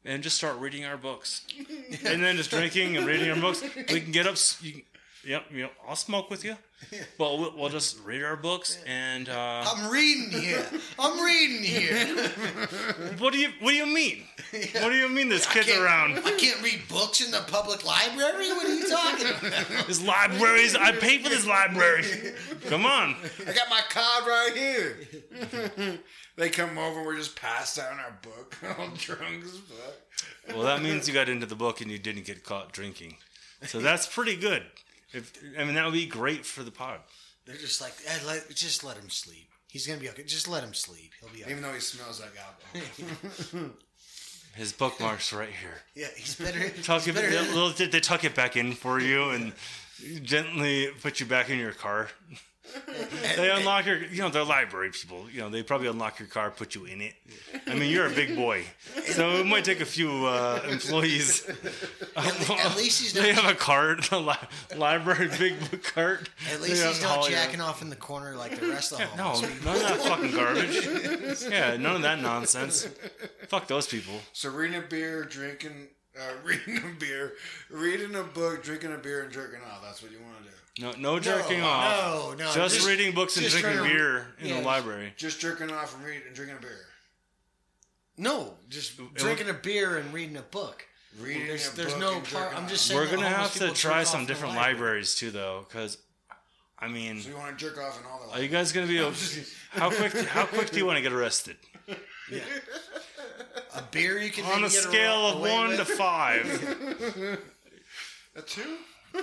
And just start reading our books, and then just drinking and reading our books. We can get up. You, can- Yep, you I'll smoke with you. But we'll, we'll just read our books and uh, I'm reading here. I'm reading here. what do you what do you mean? What do you mean this kid's around? I can't read books in the public library. What are you talking about? This libraries I pay for this library. Come on. I got my card right here. they come over, we're just passed out in our book, all drunk as fuck. Well, that means you got into the book and you didn't get caught drinking. So that's pretty good. If I mean that would be great for the pod. They're just like, eh, let, just let him sleep. He's gonna be okay. Just let him sleep. He'll be okay. Even though he smells like alcohol. His bookmarks right here. Yeah, he's better. Tuck he's it, better they, little- they tuck it back in for you and gently put you back in your car. They unlock your, you know, they're library people. You know, they probably unlock your car, put you in it. I mean, you're a big boy, so it might take a few uh, employees. at least he's not. They have a cart, a li- library big book cart. At least have he's not haul you jacking off in the corner like the rest of the No, homeless. none of that fucking garbage. Yeah, none of that nonsense. Fuck those people. Serena beer, drinking, uh, reading a beer, reading a book, drinking a beer, and jerking off. That's what you want to do. No, no jerking no, off. No, no. just, reading books and drinking to- beer in yeah, the library. Just jerking off and reading and drinking a beer. No, just drinking a beer and reading a book. Reading There's, a there's no part. I'm just saying. We're gonna have to try some different library. libraries too, though, because I mean, So you want to jerk off in all the are you guys gonna be a, how quick? How quick do you want to get arrested? A beer you can On a scale of one with. to five. A two?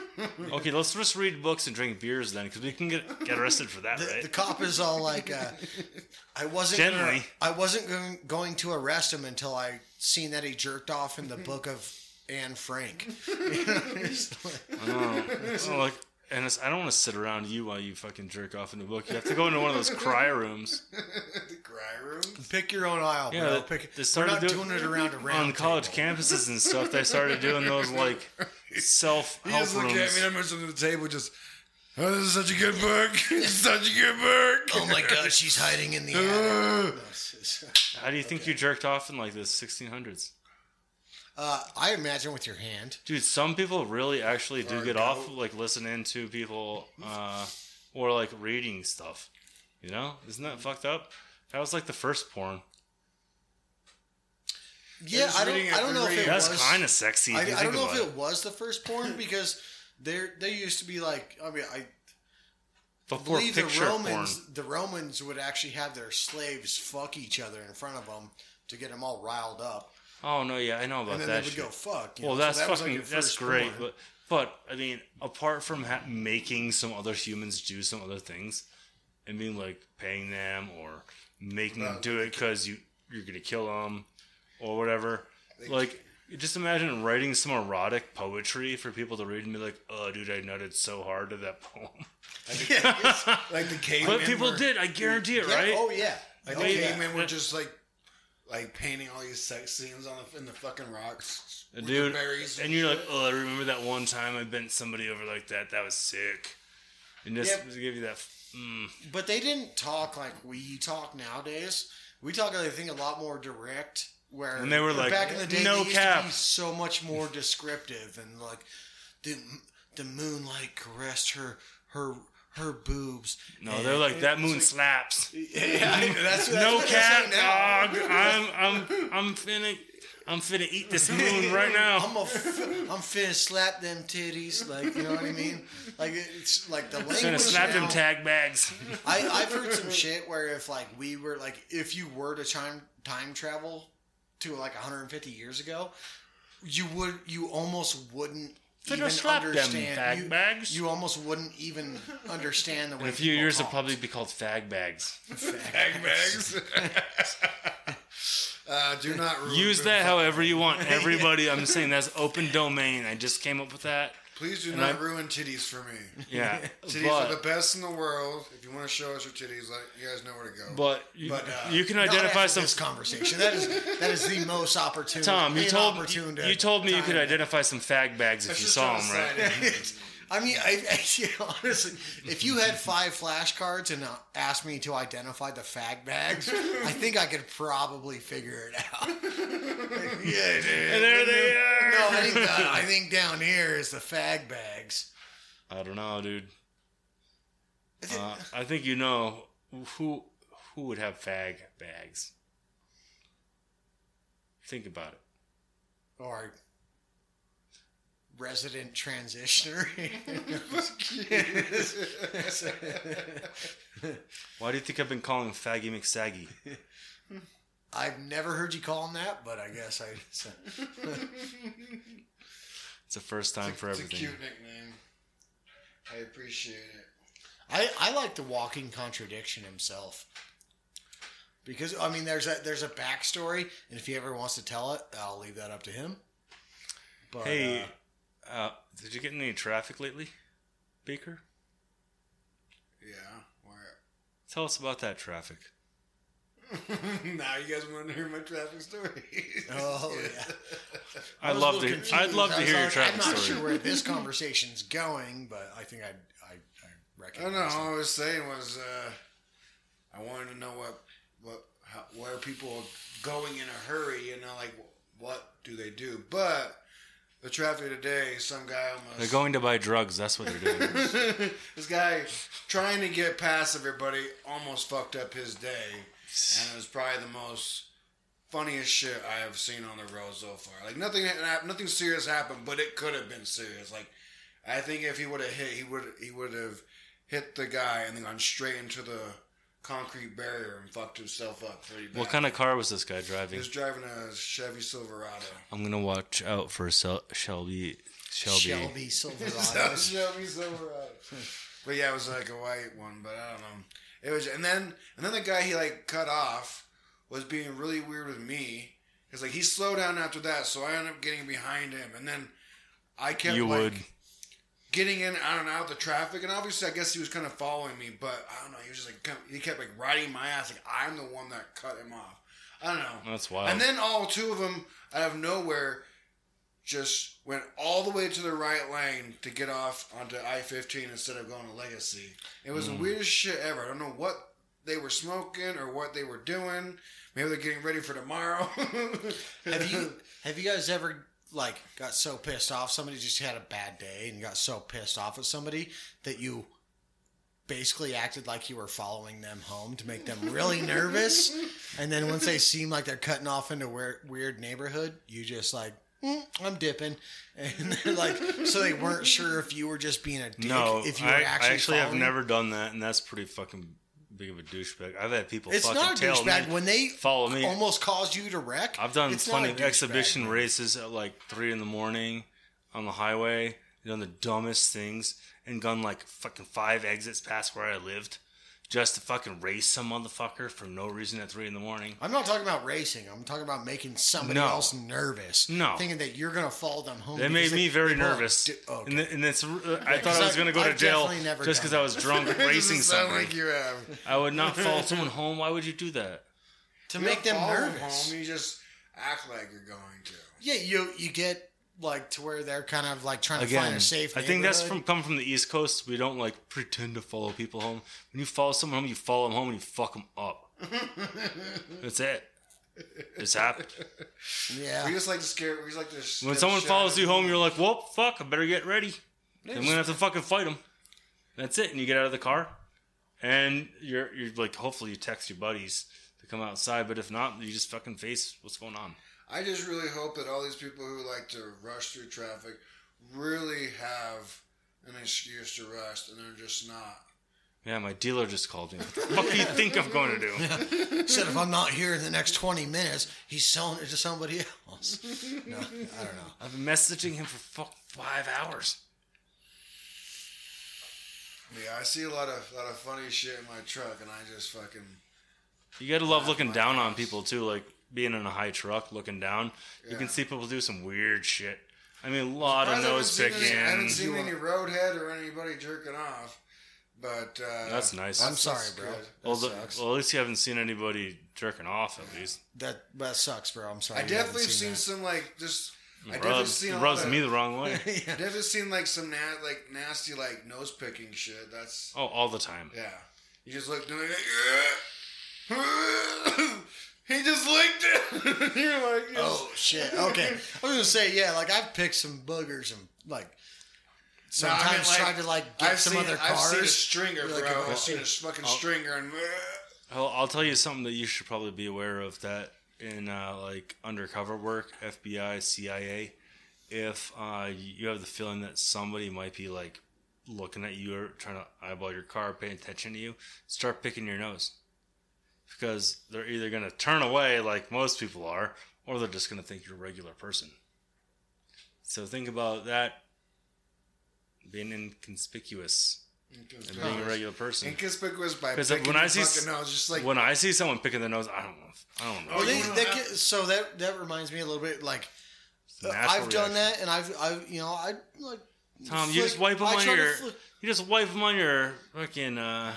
Okay, let's just read books and drink beers then, because we can get get arrested for that, The, right? the cop is all like, uh, "I wasn't gonna, I wasn't going, going to arrest him until I seen that he jerked off in the book of Anne Frank." You know, like- Oh, oh, like, and it's, I don't want to sit around you while you fucking jerk off in the book. You have to go into one of those cry rooms the cry room? Pick your own aisle, Yeah, bro. they- Pick, they we're started not doing- doing it around a round on college table. campuses and stuff. They started doing those like self He help just looked at rooms. me I'm sitting at the table just, oh, this is such a good book. it's such a good book. Oh my God, she's hiding in the attic. No, it's- it's- How do you think you jerked off in like the 1600s? Uh, I imagine with your hand. Dude, some people really actually do Or get goat. off like listening to people uh, or like reading stuff. You know, isn't that fucked up? That was like the first porn. Yeah, I don't. I don't know if it. That's was. kind of sexy. I, I don't know if about it was the first porn because there there used to be like I mean I Before believe the Romans porn. the Romans would actually have their slaves fuck each other in front of them to get them all riled up, Oh no, yeah, I know about and then that they would shit. go fuck. well, know, so that's that was, like, fucking that's great, porn. but but I mean, apart from ha- making some other humans do some other things, and being like paying them or making them do it because you you're gonna kill them or whatever, like. Just imagine writing some erotic poetry for people to read and be like, "Oh, dude, I nutted so hard to that poem." Like the cavemen But people were, did. I guarantee it, yeah, right? oh yeah, Like oh, the yeah. cavemen were just like, like painting all these sex scenes on the, in the fucking rocks. dude. berries And you're like, oh, I remember that one time I bent somebody over like that. That was sick. And just to give you that. Mm, But they didn't talk like we talk nowadays. We talk, I think, a lot more direct. Where And they were like, back in the day, "No cap." so much more descriptive and like the the moonlight caressed her her her boobs. no, And they're like that moon like- slaps. Yeah, that's, that's no what they cap, say now. dog. I'm I'm I'm finna I'm finna eat this moon right now. I'm a, I'm finna slap them titties, like you know what I mean. Like it's like the language. Finna slap them tag bags. I, I've heard some shit where if like we were like if you were to time time travel to like 150 years ago, you would you almost wouldn't Finna even slap them understand fag you, bags. you almost wouldn't even understand the way In a few people years, it'll talked. probably be called fag bags. Fag bags. uh, do not Use that however you want. Everybody, I'm saying that's open domain. I just came up with that. Please do And not I- ruin titties for me. Yeah, Titties but, are the best in the world. If you want to show us your titties, like you guys know where to go. but you, But, uh, you can Not identify after some. this conversation. That is that is the most opportune. Tom, you told inopportune you, you told me you could identify some fag bags if you saw them, right? Slide in. I mean, I, I honestly, if you had five flashcards and uh, asked me to identify the fag bags, I think I could probably figure it out. yeah, dude. And there they are. No, I think, uh, I think down here is the fag bags. I don't know, dude. Uh, I think you know who who would have fag bags. Think about it. or resident transitioner. Why do you think I've been calling him Faggy McSaggy? I've never heard you call him that, but I guess I. So. It's the first time for It's a everything. cute nickname. I appreciate it. I, I like the walking contradiction himself. Because I mean there's a there's a backstory and if he ever wants to tell it, I'll leave that up to him. But Hey, uh, uh, did you get any traffic lately, Baker? Yeah. Where? Tell us about that traffic. now you guys want to hear my traffic story? oh yeah. I'd love to. confused. I'd love to hear your like, traffic I'm not story. sure where this conversation's going, but I think I I, I I recognize. don't know. it. All I was saying was uh, I wanted to know what what how, where people are going in a hurry. You know, like what do they do? But the traffic today, some guy almost They're going to buy drugs. That's what they're doing. this guy trying to get past everybody almost fucked up his day, and it was probably the most funniest shit I have seen on the road so far. Like nothing, nothing serious happened, but it could have been serious. Like I think if he would have hit, he would he would have hit the guy and then gone straight into the concrete barrier and fucked himself up pretty bad. what kind of car was this guy driving? He was driving a Chevy Silverado. I'm gonna watch out for Sel- Shelby. Shelby. Shelby Silverado. Chevy Silverado. but yeah, it was like a white one, but I don't know. It was, and then and then the guy he like cut off was being really weird with me because like he slowed down after that, so I ended up getting behind him, and then I kept You like would. Getting in out and out the traffic, and obviously I guess he was kind of following me, but I don't know. He was just like he kept like riding my ass, like I'm the one that cut him off. I don't know. That's wild. And then all two of them out of nowhere just went all the way to the right lane to get off onto I 15 instead of going to Legacy. It was Hmm. the weirdest shit ever. I don't know what they were smoking or what they were doing. Maybe they're getting ready for tomorrow. have you have you guys ever like got so pissed off somebody just had a bad day and got so pissed off at somebody that you basically acted like you were following them home to make them really nervous and then once they seem like they're cutting off into a weird, weird neighborhood you just like "Mm, I'm dipping, and they're like, so they weren't sure if you were just being a dick. no, if you were I, I actually, actually have never done that, and that's pretty fucking big of a douchebag. I've had people It's fucking not a tail douchebag me, when they follow me. almost caused you to wreck. I've done it's a funny exhibition move. races at like three in the morning on the highway. Done the dumbest things and gone like fucking five exits past where I lived just to fucking race some motherfucker for no reason at three in the morning. I'm not talking about racing. I'm talking about making somebody No. else nervous. No. thinking that you're gonna follow them home. That because made me they- very they both nervous, do- oh, okay. and, th- and it's. uh, I thought 'cause I was I- going to go to I've jail definitely never just done because I was drunk It doesn't racing sound somebody. like you have. I would not follow someone home. Why would you do that? to You make don't them follow nervous. Home, you just act like you're going to. Yeah, you you get like to where they're kind of like trying to find a safe. I think that's from neighborhood. come from the East Coast. We don't like pretend to follow people home. When you follow someone home, you follow them home and you fuck them up. that's it. It's happened. Yeah, we just like to scare. We just like to. When someone follows you home, you're like, "Well, fuck! I better get ready. I'm gonna have to fucking fight them." That's it. And you get out of the car, and you're you're like, hopefully, you text your buddies to come outside. But if not, you just fucking face what's going on. I just really hope that all these people who like to rush through traffic really have an excuse to rest, and they're just not. Yeah, my dealer just called me. What the fuck do you think I'm going to do? Said if I'm not here in the next 20 minutes, he's selling it to somebody else. No, I don't know. I've been messaging him for fuck five hours. Yeah, I see a lot of lot of funny shit in my truck, and I just fucking. You gotta love looking my down on people too, like being in a high truck, looking down. You can see people do some weird shit. I mean, a lot of nose picking. any- I haven't seen any roadhead or anybody jerking off, but uh, That's nice. I'm sorry, that's bro. That Well, the, sucks. well, at least you haven't seen anybody jerking off. At least that that sucks, bro. I'm sorry. I you haven't definitely seen that. some like just. I it definitely rubs, seen it a rubs of- me the wrong way. I definitely seen like some na- like nasty like nose picking shit. That's Oh, all the time. yeah. You just look doing it. he just licked it. You're like, Oh shit. Okay. I was gonna say yeah. Like I've picked some boogers and like No, I mean, sometimes like, tried to like get I've some seen, other I've seen a stringer, bro. like, I've seen a fucking stringer and. I'll, I'll tell you something that you should probably be aware of that in uh, like undercover work, FBI, CIA, if uh, you have the feeling that somebody might be like looking at you or trying to eyeball your car, paying attention to you, start picking your nose. Because they're either going to turn away like most people are, or they're just going to think you're a regular person. So think about that being inconspicuous and being a regular person. Inconspicuous by picking when I see fucking nose, just like when I see someone picking their nose, I don't know. I don't know. Well, they, you wanna that get, so that that reminds me a little bit like uh, I've done that and I've I you know I like Tom, you just wipe them I on your. flick- You just wipe them on your fucking. Uh,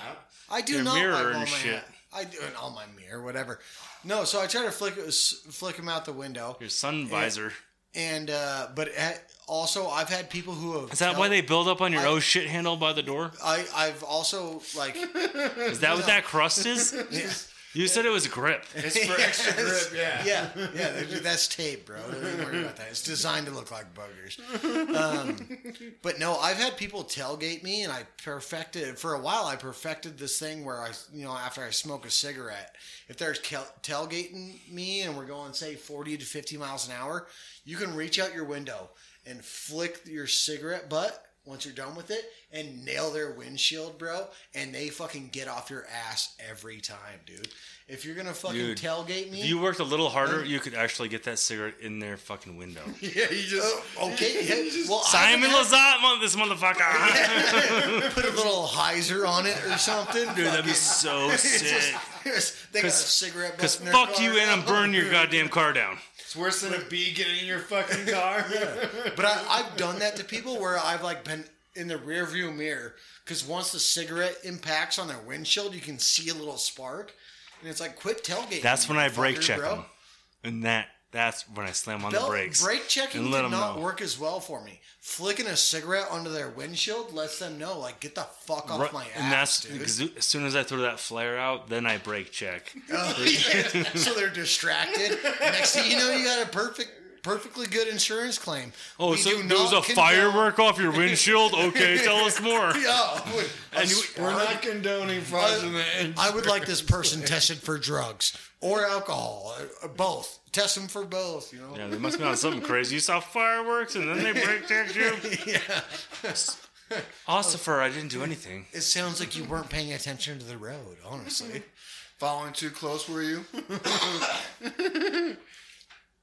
I do your not mirror wipe and on my shit. I do it on my mirror, whatever. No, so I try to flick flick them out the window, your sun visor. and uh, but at, also I've had people who have. Is that why they build up on your I- oh shit handle by the door? I I've also like Is that what that crust is? yeah. You said it was grip. it's for extra grip. Yeah. yeah, yeah, that- that's tape, bro. Don't even worry about that. It's designed to look like buggers. Um, but no, I've had people tailgate me, and I perfected for a while. I perfected this thing where I, you know, after I smoke a cigarette, if they're kel- tailgating me and we're going say forty to fifty miles an hour, you can reach out your window and flick your cigarette butt. Once you're done with it, and nail their windshield, bro, and they fucking get off your ass every time, dude. If you're gonna fucking Dude, tailgate me, If you worked a little harder, you could actually get that cigarette in their fucking window. Yeah, you just. Oh, okay. yeah, Well, Simon I Lazat, this motherfucker. put a little hyzer on it or something. Dude, that'd be so sick. they got a cigarette Because butt in their fuck car you in and now. burn your goddamn car down. It's worse than a bee getting in your fucking car. But I, I've done that to people where I've like been in the rear view mirror because once the cigarette impacts on their windshield, you can see a little spark, and it's like quit tailgating. That's when I brake check bro. them. And that that's when I slam on Belt- the brakes. Brake checking did not know. work as well for me. Flicking a cigarette onto their windshield lets them know, like, get the fuck off Right, my ass, and that's dude. because as soon as I throw that flare out, then I brake check. Oh, yeah. so they're distracted. Next thing you know, you got a perfect, perfectly good insurance claim. Oh, We so do there was a condone- firework off your windshield? Okay, tell us more. Yeah, and you, We're not condoning fraudulent. I would like this person tested for drugs or alcohol, or both. Test them for both. You know. Yeah, they must be on something crazy. You saw fireworks and then they break checked you? Yeah. Ossifer, I didn't do anything. It sounds like you weren't paying attention to the road. Honestly. Following too close, were you?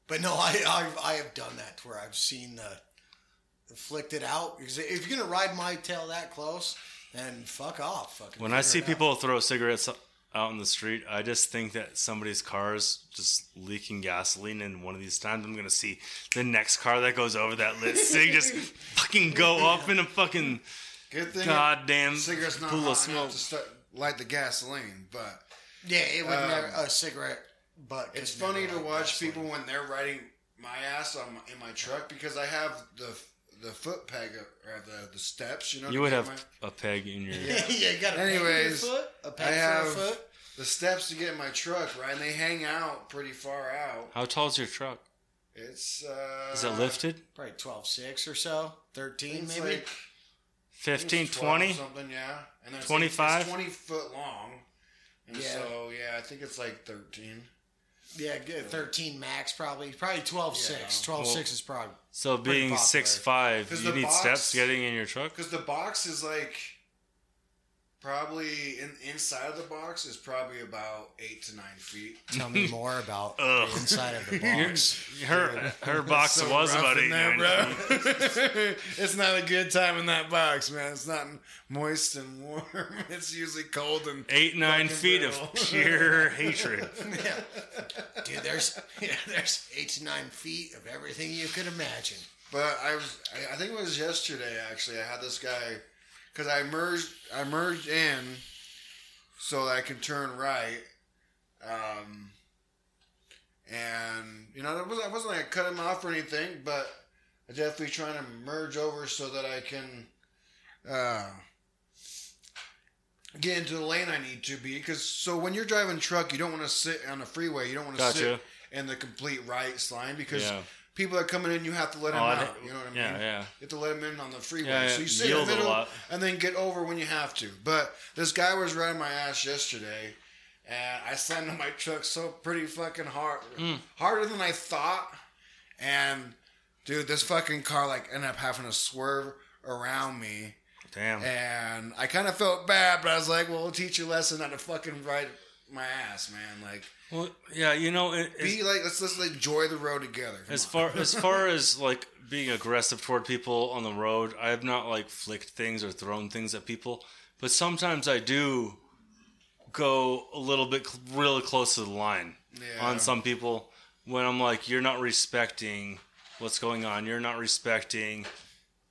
But no, I I've, I have done that to where I've seen the flicked it out. Because if you're gonna ride my tail that close, then fuck off. Fucking When I see it out. people throw cigarettes out in the street, I just think that somebody's car is just leaking gasoline, and one of these times I'm gonna see the next car that goes over that lit cig just fucking go up in a fucking Good thing. goddamn cigarette's not pool hot of smoke. enough to start, light the gasoline, but yeah, it would Um, never a cigarette. But it's funny to watch people when they're riding my ass on my, in my truck because I have the the foot peg or the the steps. You know, You would have my- a peg in your. yeah, you got a peg for your Anyways, foot, a peg I have- foot. the steps to get in my truck, right? And they hang out pretty far out. How tall is your truck? It's uh, Is it lifted? Probably 12, 6 or so, thirteen maybe. like 15, 20? something, yeah. And then 25? It's twenty foot long, and Yeah. so yeah, I think it's like thirteen. Yeah, good. thirteen max probably. Probably 12, 6. 12, Well- 6 is probably. So being popular. six five, 'Cause you need box- steps getting in your truck. Because the box is like probably in, inside of the box is probably about eight to nine feet. Tell me more about the inside of the box. Her her box So was about eight there, nine bro. feet. it's not a good time in that box, man. It's not moist and warm. It's usually cold and Eight nine Fucking feet of pure hatred. yeah. Dude, there's yeah, there's eight to nine feet of everything you could imagine. But I was, I, I think it was yesterday actually. I had this guy because I merged, I merged in so that I can turn right. Um, and you know, it was, I wasn't like I cut him off or anything, but I'm definitely trying to merge over so that I can uh, get into the lane I need to be. Because so when you're driving truck, you don't want to sit on the freeway. You don't want to Gotcha. sit in the complete right line because Yeah. People that are coming in, you have to let them Oh, out. You know what I mean? yeah, yeah. You have to let them in on the freeway. Yeah, so you sit in the a middle and then get over when you have to. But this guy was riding my ass yesterday, and I slammed on my truck so pretty fucking hard, Mm. harder than I thought. And dude, this fucking car like ended up having to swerve around me, Damn. and I kind of felt bad, but I was like, "Well, we'll teach you a lesson not to fucking ride my ass, man. Like, Well, yeah, you know, it, be like, let's let's enjoy the road together." Come as on. far as far as like being aggressive toward people on the road, I have not like flicked things or thrown things at people, but sometimes I do go a little bit cl- really close to the line Yeah. on some people when I'm like, you're not respecting what's going on. You're not respecting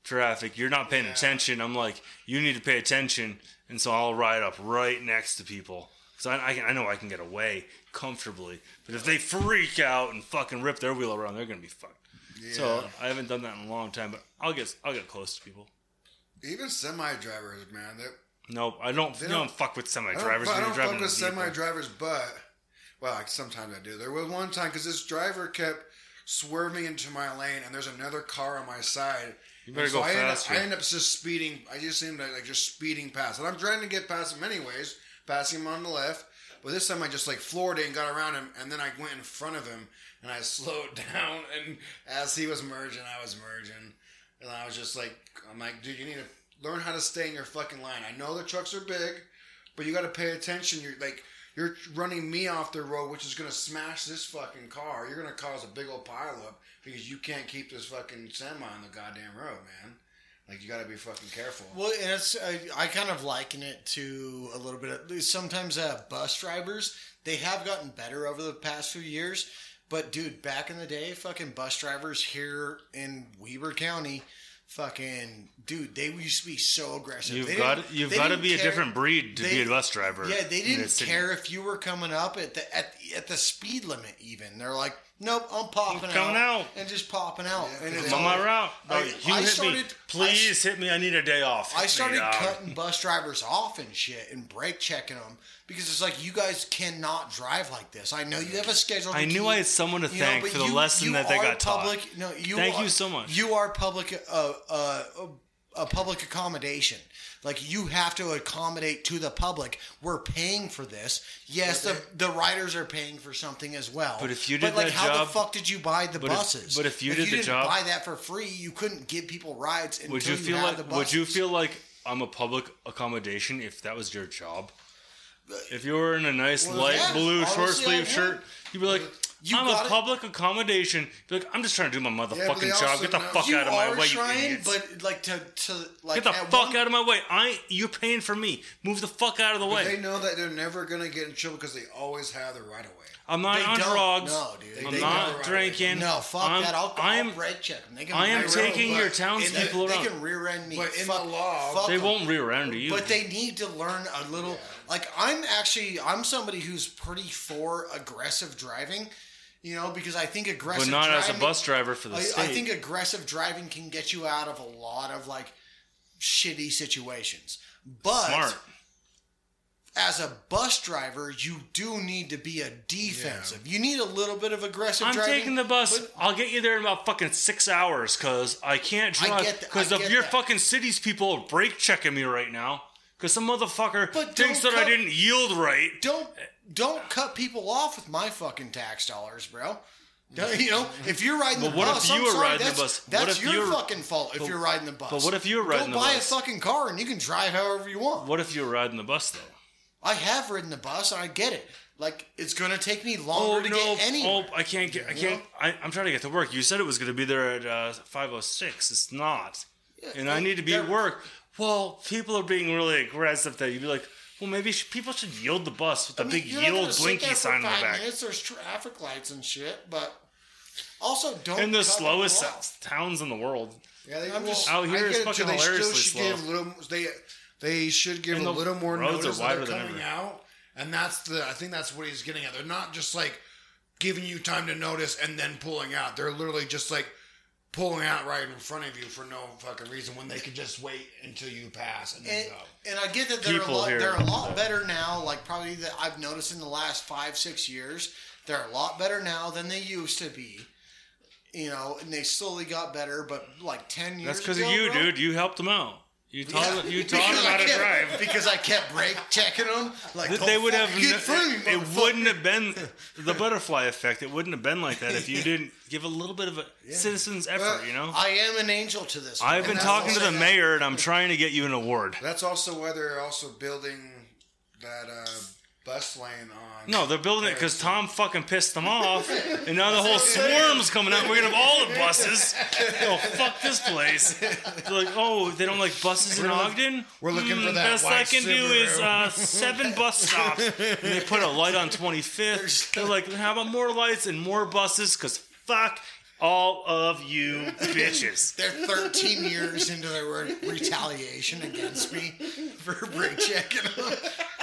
traffic. You're not paying Yeah. attention. I'm like, you need to pay attention, and so I'll ride up right next to people. So I, I, I know I can get away comfortably, but if they freak out and fucking rip their wheel around, they're gonna be fucked. So I haven't done that in a long time, but I'll get I'll get close to people. even semi drivers, man, they Nope, I don't. You don't- don't fuck with semi I don't, drivers. I don't you're driving fuck with semi drivers, but well, like, sometimes I do. There was one time because this driver kept swerving into my lane, and there's another car on my side. You better And go I end, up, faster. I end up just speeding. I just seem to like just speeding past, and I'm trying to get past him anyways, passing him on the left. But this time I just like floored it and got around him, and then I went in front of him and I slowed down. And as he was merging, I was merging, and I was just like, I'm like, dude, you need to learn how to stay in your fucking line. I know the trucks are big, but you got to pay attention. You're like, you're running me off the road, which is gonna smash this fucking car. You're gonna cause a big old pileup because you can't keep this fucking semi on the goddamn road, man. Like you got to be fucking careful. Well, and it's I, I kind of liken it to a little bit of sometimes uh, bus drivers. They have gotten better over the past few years, but dude, back in the day, fucking bus drivers here in Weber County, fucking dude, they used to be so aggressive. You've They got you've got to didn't be a different breed to they- be a bus driver. Yeah, they didn't this city. care if you were coming up at the at at the speed limit. Even they're like, nope, I'm popping coming out. and just popping out. Yeah, and it's I'm on my all- route. Bro, I- you I hit started- me. I Please hit me. I need a day off. I Hit me, started dog. cutting bus drivers off and shit and brake checking them because it's like you guys cannot drive like this. I know you have a schedule. to I knew keep, I had someone to you know, thank for the you- lesson you that they are got taught. public, No, you Thank are- you so much. You are public, uh, uh, a public accommodation. Like you have to accommodate to the public. We're paying for this. Yes, the the riders are paying for something as well. But if you but did like, that how job- the fuck did you buy the But if- buses? but if you Like, did the didn't job- buy that for free, you couldn't give people rides. Until Would you feel had like the would you feel like I'm a public accommodation if that was your job? Uh, if you were in a nice Well, light yeah, blue short sleeve shirt, you'd be like, You I'm gotta- a public accommodation. You'd be like, I'm just trying to do my motherfucking also job. Get the know- fuck you out of my way, trying, you idiots. but like to to like Get the fuck one- out of my way. I you're paying for me. Move the fuck out of the way. they know that they're never gonna get in trouble because they always have the right of way. I'm not They on don't. drugs. No, dude. I'm They not right drinking. No, fuck I'm, that. I'll, I'm I'll brake check them. They can I am taking your in the- townspeople they, around. They can rear end me. But in the law, fuck They 'em. won't rear end you. But they need to learn a little. Like I'm actually, I'm somebody who's pretty for aggressive driving. You know, because I think aggressive. but not as a bus driver for the I, state. I think aggressive driving can get you out of a lot of like shitty situations. But Smart. as a bus driver, you do need to be a defensive. You need a little bit of aggressive I'm driving. taking the bus. I'll get you there in about fucking six hours because I can't drive. Because of your that. fucking city's people are brake checking me right now. Because some motherfucker But thinks that don't I didn't yield right. don't don't cut people off with my fucking tax dollars, bro. Don't- You know, if you're riding the But what bus, if you I'm were sorry, riding the that's, bus? What That's your you're- fucking fault if you're riding the bus. but what if you were riding the bus? Go the buy bus? a fucking car and you can drive however you want. What if you were riding the bus though? I have ridden the bus and I get it. Like it's gonna take me longer to get anywhere. oh, I can't get. I can't. I, I'm trying to get to work. You said it was going to be there at uh, 5:06. It's not, yeah, and I need to be at work. Well, people are being really aggressive. That you'd be like, well, maybe sh- people should yield the bus with a I mean, big yield blinky sign on the back. Minutes, there's traffic lights and shit, but Also, don't in the cut slowest them off. towns in the world. Yeah, they, I'm well, just- Out here I it's get it, fucking too. they hilariously should slow. give little. They they should give And a little more roads are notice that wider they're than coming ever. out, and that's the. I think that's what he's getting at. They're not just like giving you time to notice and then pulling out. They're literally just like pulling out right in front of you for no fucking reason when they could just wait until you pass and then And, go. and I get that they're a lot here- they're a lot better now. Like probably that I've noticed in the last five six years, they're a lot better now than they used to be. You know, and they slowly got better. But like ten years, That's because of you, bro, dude. You helped them out. You taught Yeah. you taught Because them I how to kept- drive. because I kept brake checking them. Like Th- they would have fucking get no- in me, it wouldn't have been the butterfly effect. It wouldn't have been like that if you didn't give a little bit of a citizen's effort. You know, I am an angel to this. I've man. been talking to the that- mayor and I'm trying to get you an award. That's also why they're also building that uh, bus lane on. No, they're building it because Tom fucking pissed them off, and now the whole swarm's coming out. We're gonna have all the buses. Oh fuck this place! They're like, oh, they don't like buses in Ogden. we're looking for Hmm, that Best I white can do is Subaru." uh, seven bus stops, and they put a light on 25th. They're like, how about more lights and more buses? Because fuck all of you bitches. They're 13 years into their re- retaliation against me for brake checking them.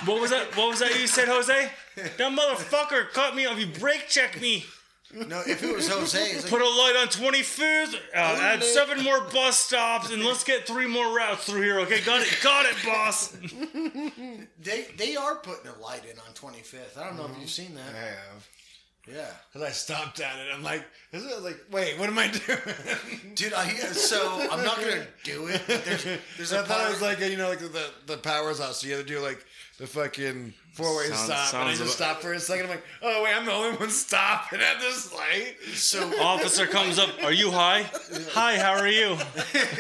What was that? What was that you said, Jose? That motherfucker cut me off. You brake checked me. No, if it was Jose, it's like, Put a light on 25th. Uh, add seven more bus stops, and let's get three more routes through here. Okay, got it, got it, boss. they they are putting a light in on 25th. I don't know if you've seen that. I have. Yeah, Because I stopped at it. I'm like, this is like, wait, what am I doing? dude. I so I'm not gonna do it. But there's there's I a thought it was like, you know, like the, the power's out. So you have to do like the fucking four way stop. And I just about- stopped for a second. I'm like, oh, wait, I'm the only one stopping at this light. so Officer comes up. Are you high? Hi, how are you?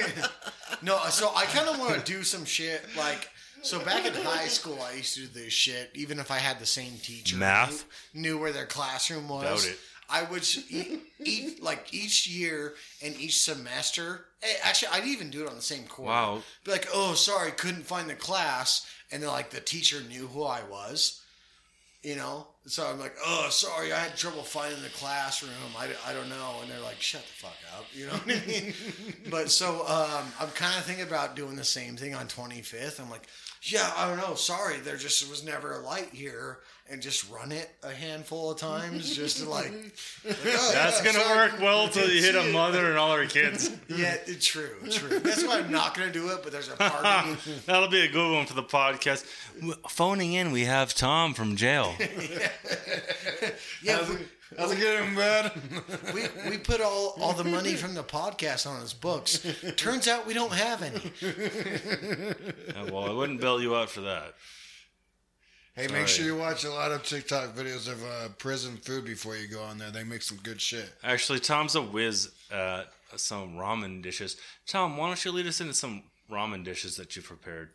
no. So I kind of want to do some shit like. So back in high school, I used to do this shit. Even if I had the same teacher, Math? knew, knew where their classroom was. Doubt it. I would eat, eat like each year and each semester. eh, Actually, I'd even do it on the same quarter. Wow. Be like, oh, sorry, couldn't find the class, and then like the teacher knew who I was. You know, so I'm like, oh, sorry, I had trouble finding the classroom. I, I don't know, and they're like, shut the fuck up. You know what I mean? but so um, I'm kind of thinking about doing the same thing on 25th. I'm like, yeah, I don't know. Sorry, there just was never a light here, and just run it a handful of times just to like. like, oh, That's yeah, gonna sorry. work well till you hit a mother and all her kids. Yeah, it's true, true. That's why I'm not gonna do it. But there's a part of me. That'll be a good one for the podcast. Phoning in, we have Tom from jail. Yeah, How's we, it, how's it getting, bud? we, we put all, all the money from the podcast on his books. Turns out we don't have any. Yeah, well, I wouldn't bail you out for that. Hey, Sorry. make sure you watch a lot of TikTok videos of uh, prison food before you go on there. They make some good shit. Actually, Tom's a whiz at some ramen dishes. Tom, why don't you lead us into some ramen dishes that you prepared?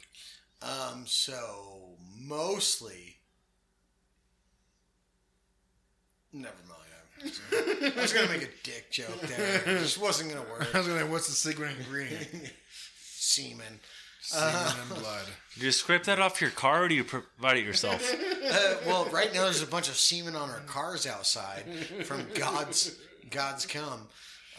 Um, so mostly, never mind. I was gonna make a dick joke there. It just wasn't gonna work. I was gonna, what's the secret ingredient? Semen. Semen and blood. Do you scrape that off your car or do you provide it yourself? Uh, well, right now there's a bunch of semen on our cars outside from God's God's come.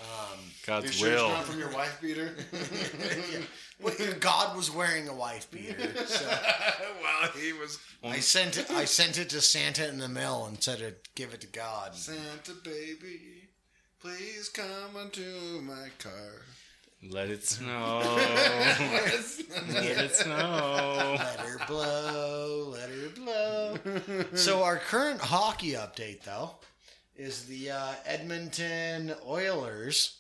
Um, you God's sure it's will. not from your wife beater? Well, God was wearing a wife beater, so well, he was I sent it. I sent it to Santa in the mail and said to give it to God. Santa baby. Please come unto my car. Let it snow. Let it snow. Let her blow, let her blow. so our current hockey update, though, is the uh, Edmonton Oilers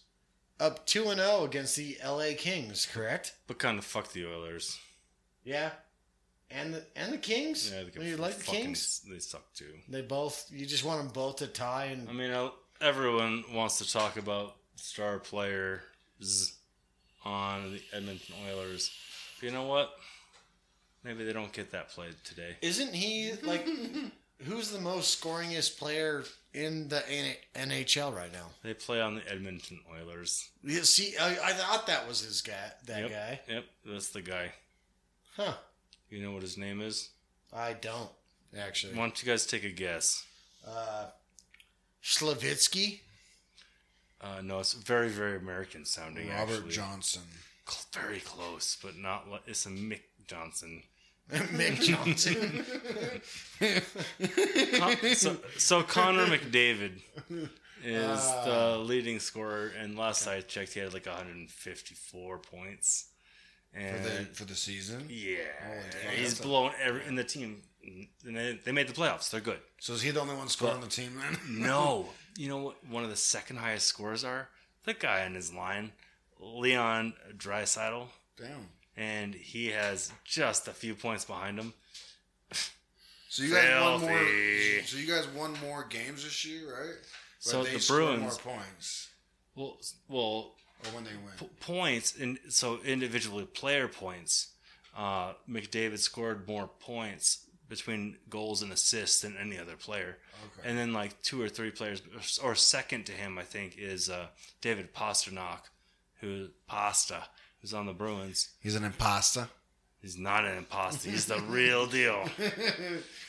up two and zero against the L.A. Kings. Correct? But kind of fuck the Oilers. Yeah. And the and the Kings. Yeah, they you like the fucking- Kings? They suck too. They both. You just want them both to tie and I mean, uh, everyone wants to talk about star players on the Edmonton Oilers. But you know what? Maybe they don't get that played today. Isn't he like who's the most scoringest player in the NHL right now? They play on the Edmonton Oilers. Yeah, see, I, I thought that was his guy. That yep. guy, Yep, that's the guy. huh? You know what his name is? I don't actually. Why don't you guys take a guess? Uh, Slavitsky. Uh, no, it's very, very American sounding. Robert actually. Johnson. Very close, but not. li- It's a Mick Johnson. Mick Johnson. Con- so, so Connor McDavid is ah. the leading scorer, and last I checked, he had like 154 points. And For the, for the season. yeah, he's blown every in the team. And they, they made the playoffs. They're good. So is he the only one scoring on the team then? No, you know what? One of the second highest scores are the guy in his line, Leon Draisaitl, Damn. And he has just a few points behind him. So you guys won more. So you guys won more games this year, right? But So the Bruins- more points, Well, well, or when they win. p- points and so individually player points. Uh, McDavid scored more points between goals and assists than any other player. Okay. And then like two or three players, or second to him, I think, is uh, David Pastrnak, who Pasta, who's on the Bruins. He's an imposter. He's not an imposter. He's the real deal.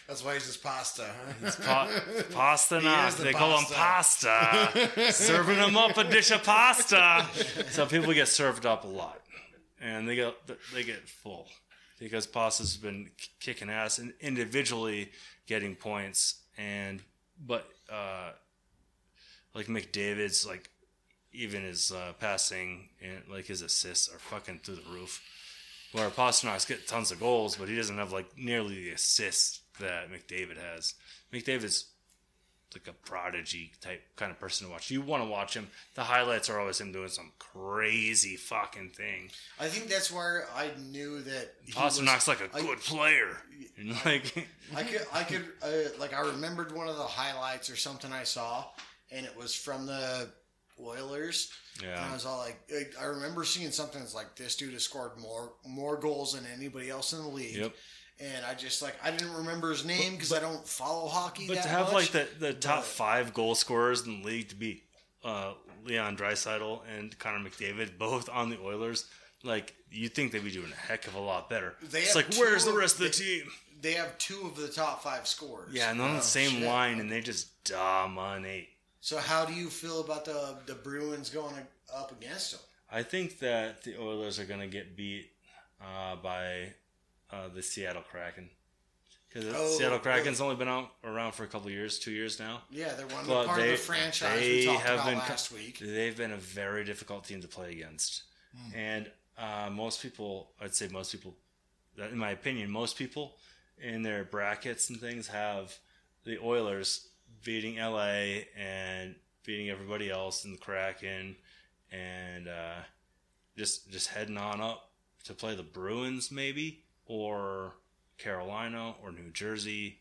That's why he's just pasta, huh? Pa- Pastrnak. He is the They call him pasta. Serving him up a dish of pasta. So people get served up a lot, and they get they get full because pasta's been kicking ass and individually getting points, and but uh, like McDavid's like even his uh, passing and like his assists are fucking through the roof. Where Pastrnak's get tons of goals, but he doesn't have like nearly the assists that McDavid has. McDavid's like a prodigy type kind of person to watch. You want to watch him. The highlights are always him doing some crazy fucking thing. I think that's where I knew that was- Pastrnak's like a I- good player. And like I could, I could, uh, like, I remembered one of the highlights or something I saw, and it was from the Oilers. And I was all like, I remember seeing something that's like, this dude has scored more more goals than anybody else in the league. Yep. And I just like, I didn't remember his name because I don't follow hockey. But to have much. like the, the top but- five goal scorers in the league to be uh, Leon Draisaitl and Connor McDavid, both on the Oilers, like you think they'd be doing a heck of a lot better. They it's like, where's the rest of the they- team? they have two of the top five scores. Yeah, and on Oh, the same shit. line, and they just dominate. So how do you feel about the the Bruins going up against them? I think that the Oilers are going to get beat uh, by uh, the Seattle Kraken. Because the Oh, Seattle Kraken's only been out around for a couple of years, two years now. Yeah, they're one But part they, of the franchise they have been last week. They've been a very difficult team to play against, Hmm. and uh, most people, I'd say most people, in my opinion, most people in their brackets and things have the Oilers beating LA and beating everybody else in the Kraken, and uh, just just heading on up to play the Bruins maybe or Carolina or New Jersey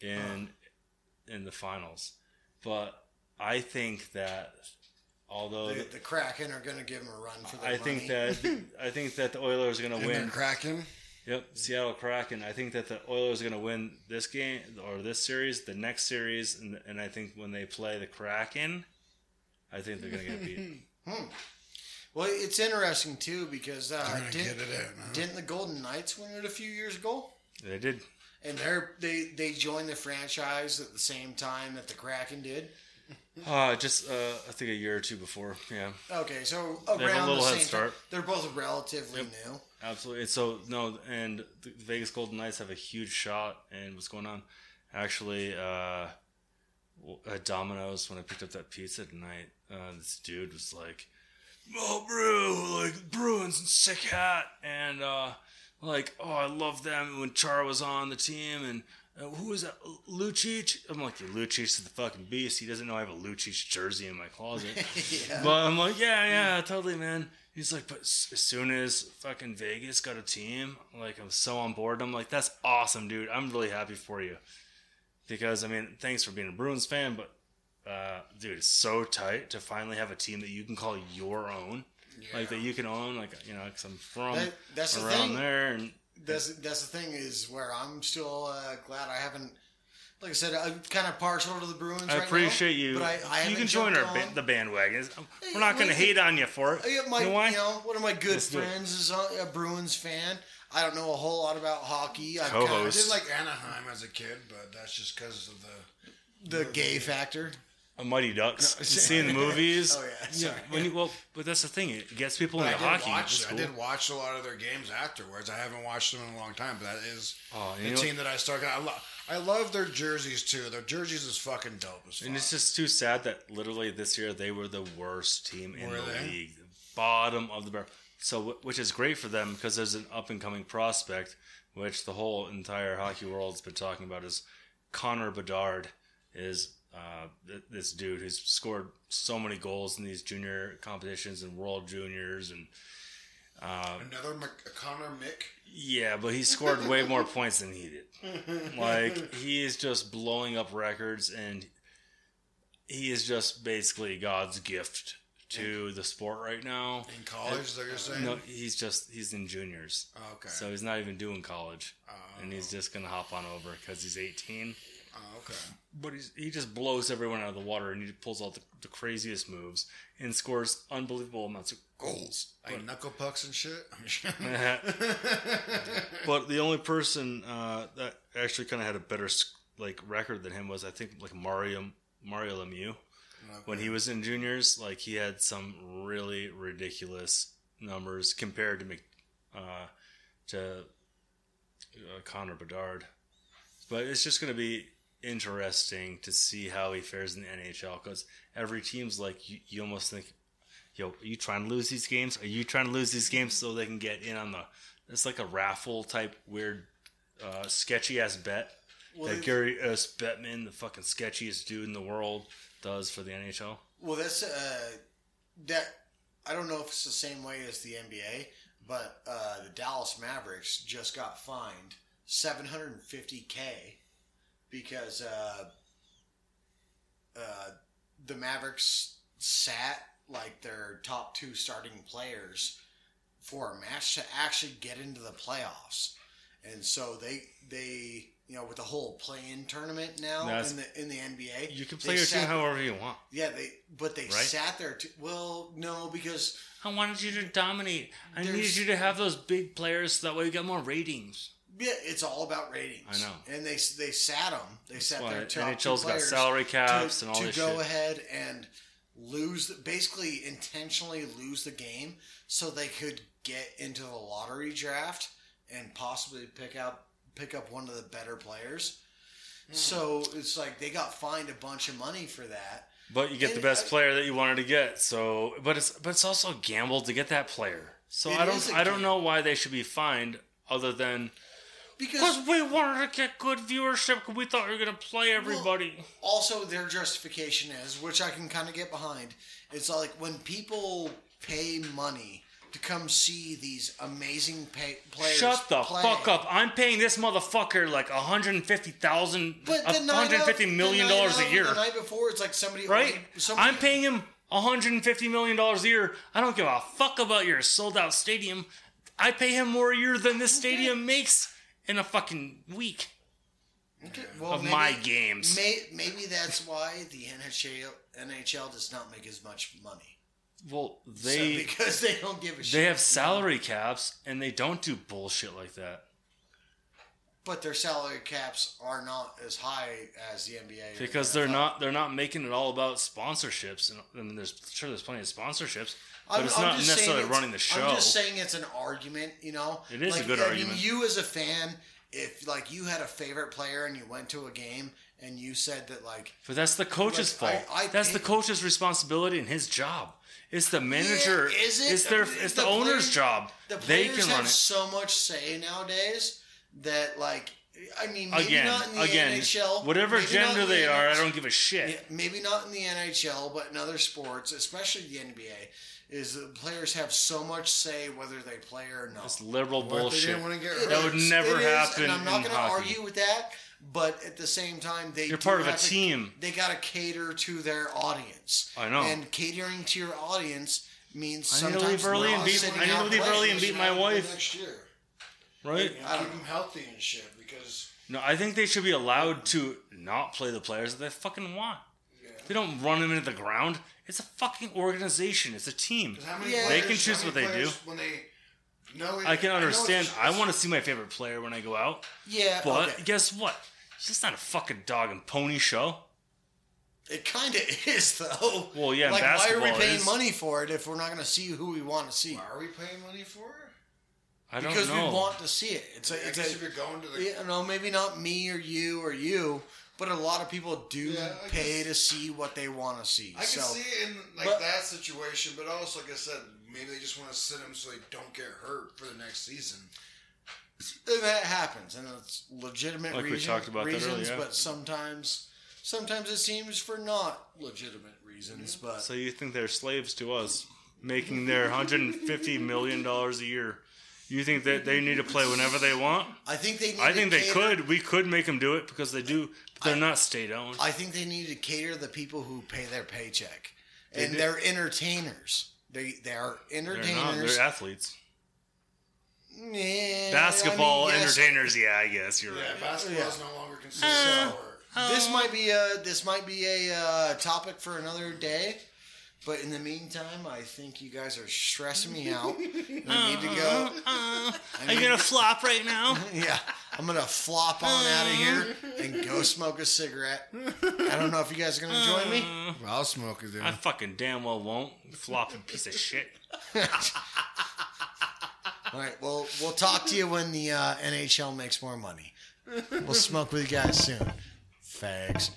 in in the finals. But I think that although The, the Kraken are going to give them a run for their I think money. that I think that the Oilers are going to win. cracking. Yep, Seattle Kraken. I think that the Oilers are going to win this game or this series, the next series, and, and I think when they play the Kraken, I think they're going to get beat. Well, it's interesting too because uh, didn't, get it in. Huh? didn't the Golden Knights win it a few years ago? they did. And they're they they joined the franchise at the same time that the Kraken did. Uh, just uh, I think a year or two before. Yeah, Okay, so have a around little the head same start. time, they're both relatively new. absolutely. And so no, and the Vegas Golden Knights have a huge shot. And what's going on? Actually, uh, at Domino's when I picked up that pizza tonight, uh, this dude was like, "Oh, bro, like Bruins and sick hat," and uh, like, "Oh, I love them." When Char was on the team, and uh, who that? Lucic. I'm like, Lucic is the fucking beast. He doesn't know I have a Lucic jersey in my closet. Yeah. But I'm like, yeah, yeah, totally, man. He's like, but as soon as fucking Vegas got a team, like I'm so on board. I'm like, that's awesome, dude. I'm really happy for you because I mean, thanks for being a Bruins fan, but uh, dude, it's so tight to finally have a team that you can call your own, like that you can own, like you know, because I'm from That- that's the around thing. there, and That's that's the thing is where I'm still uh, glad I haven't. Like I said, I'm kind of partial to the Bruins. I right appreciate now, you. But I, I you can join jumped our ba- the bandwagon. We're not going to hate on you for it. I got my, you know why? you know, one of my good Let's friends is a, a Bruins fan. I don't know a whole lot about hockey. I I Co-host. did like Anaheim as a kid, but that's just because of the the gay factor. A Mighty Ducks. Seeing the movies. Oh, yeah, sorry. when you, well, but that's the thing. It gets people But I into did hockey. watch. It's I did watch a lot of their games afterwards. I haven't watched them in a long time, but that is Oh, the you know- team that I started. I love. I love their jerseys too. Their jerseys is fucking dope as fuck. And it's just too sad that literally this year they were the worst team in Were the they? league, bottom of the barrel. So, which is great for them because there's an up and coming prospect, which the whole entire hockey world's been talking about is Connor Bedard is uh, th- this dude who's scored so many goals in these junior competitions and world juniors and Another Mc- Connor Mick. yeah, but he scored way more points than he did. Like he is just blowing up records, and he is just basically God's gift to the sport right now. In college, they're saying. No, he's just he's in juniors, Oh, okay. so he's not even doing college, and he's just gonna hop on over because he's 18. Oh, okay. But he's, he just blows everyone out of the water, and he pulls out the, the craziest moves and scores unbelievable amounts of goals. Like knuckle pucks and shit. but the only person uh, that actually kind of had a better like record than him was I think like Mario Mario Lemieux when he was in juniors. Like he had some really ridiculous numbers compared to uh, to uh, Connor Bedard. But it's just going to be interesting to see how he fares in the NHL because every team's like you, you almost think yo, are you trying to lose these games? Are you trying to lose these games so they can get in on the? It's like a raffle type weird, uh, sketchy ass bet Well, that Gary S. Bettman, the fucking sketchiest dude in the world, does for the NHL. Well, that's uh, that. I don't know if it's the same way as the NBA, but uh, the Dallas Mavericks just got fined 750k because uh, uh, the Mavericks sat like their top two starting players for a match to actually get into the playoffs, and so they they you know with the whole play-in tournament now That's- in the in the NBA, You can play your team however you want. yeah, they but they Right? sat there. To, well, no, because I wanted you to dominate. I needed you to have those big players so that way you got more ratings. Yeah, it's all about ratings. I know. and they they sat them. They sat why their top two NHL's got salary caps to, and all to this go shit. ahead and lose, basically intentionally lose the game so they could get into the lottery draft and possibly pick out pick up one of the better players. Hmm. So it's like they got fined a bunch of money for that. But you get the best I- player that you wanted to get. So, but it's but it's also a gamble to get that player. So I don't I don't know why they should be fined other than Because we wanted to get good viewership because we thought we were gonna play everybody. also their justification is, which I can kind of get behind, it's like when people pay money to come see these amazing pay- players. Shut the play, fuck up! I'm paying this motherfucker like 150000 150 of, million dollars a year, The night before, it's like somebody right? only- somebody, I'm paying him 150 million dollars a year. I don't give a fuck about your sold out stadium. I pay him more a year than this stadium makes in a fucking week. Okay, well, of my games. May, maybe that's why the NHL NHL does not make as much money. Well, So- they because they don't give a shit. they have salary caps and they don't do bullshit like that but their salary caps are not as high as the NBA because the they're not they're not making it all about sponsorships. And I mean, there's sure there's plenty of sponsorships, but it's not necessarily running the show. I'm just saying it's an argument, you know. It is a Like, good I argument. Mean, you as a fan, if like you had a favorite player and you went to a game and you said that like But that's the coach's Like, fault. I- I that's the coach's responsibility and his job. It's the manager. Yeah, is it? It's their. It's the the, owner's players- job. the They players can have run it. so much say nowadays that like I mean maybe Again, not in the again, NHL, whatever gender the they are, I don't give a shit. Yeah, maybe not in the NHL, but in other sports, especially the NBA, is the players have so much say whether they play or not. It's liberal they bullshit. didn't want to get It That would never it is, happen And I'm not gonna argue with that, but at the same time, they You're part of a to- team. They got to cater to their audience. I know. And catering to your audience means I need to leave early and beat- I need to leave early and beat my wife. next year. right? Keep them healthy and shit because No, I think they should be allowed to not play the players that they fucking want. They don't run them into the ground. It's a fucking organization. It's a team. how many Yeah. They can how choose many what they do. when they know it- I can know understand. it's- I want to see my favorite player when I go out. Yeah, But okay. guess what? It's just not a fucking dog and pony show. It kind of is, though. Well, yeah, Like, why are we paying is- money for it if we're not going to see who we want to see? Why are we paying money for it? I don't Because know. we want to see it. It's a, I it's guess a if you're going to the you know, maybe not me or you or you, but a lot of people do Yeah, pay guess- to see what they want to see. I can see it in like but- that situation, but also like I said, maybe they just want to sit them so they don't get hurt for the next season. and that happens, and it's legitimate Like we reason- talked about that reasons, earlier. but sometimes, sometimes it seems for not legitimate reasons. But So you think they're slaves to us, making their 150 million dollars a year? You think that they need to play whenever they want? I think they. Need I to think they cater- could. We could make them do it because they do. But they're I- not state owned. I think they need to cater the people who pay their paycheck, They and do. they're entertainers. They they are entertainers. They're not. entertainers. They're athletes. Yeah, Basketball I mean, yes. entertainers. Yeah, I guess you're Yeah, right. basketball Yeah. is no longer considered So- sport. This might be a this might be a uh, topic for another day. But in the meantime, I think you guys are stressing me out. I need to go. I Are you gonna to- flop right now? Yeah, I'm gonna flop on out of here and go smoke a cigarette. I don't know if you guys are gonna join me. I'll smoke it I fucking damn well won't. You flopping piece of shit. All right, well, we'll talk to you when the uh, NHL makes more money. We'll smoke with you guys soon, fags.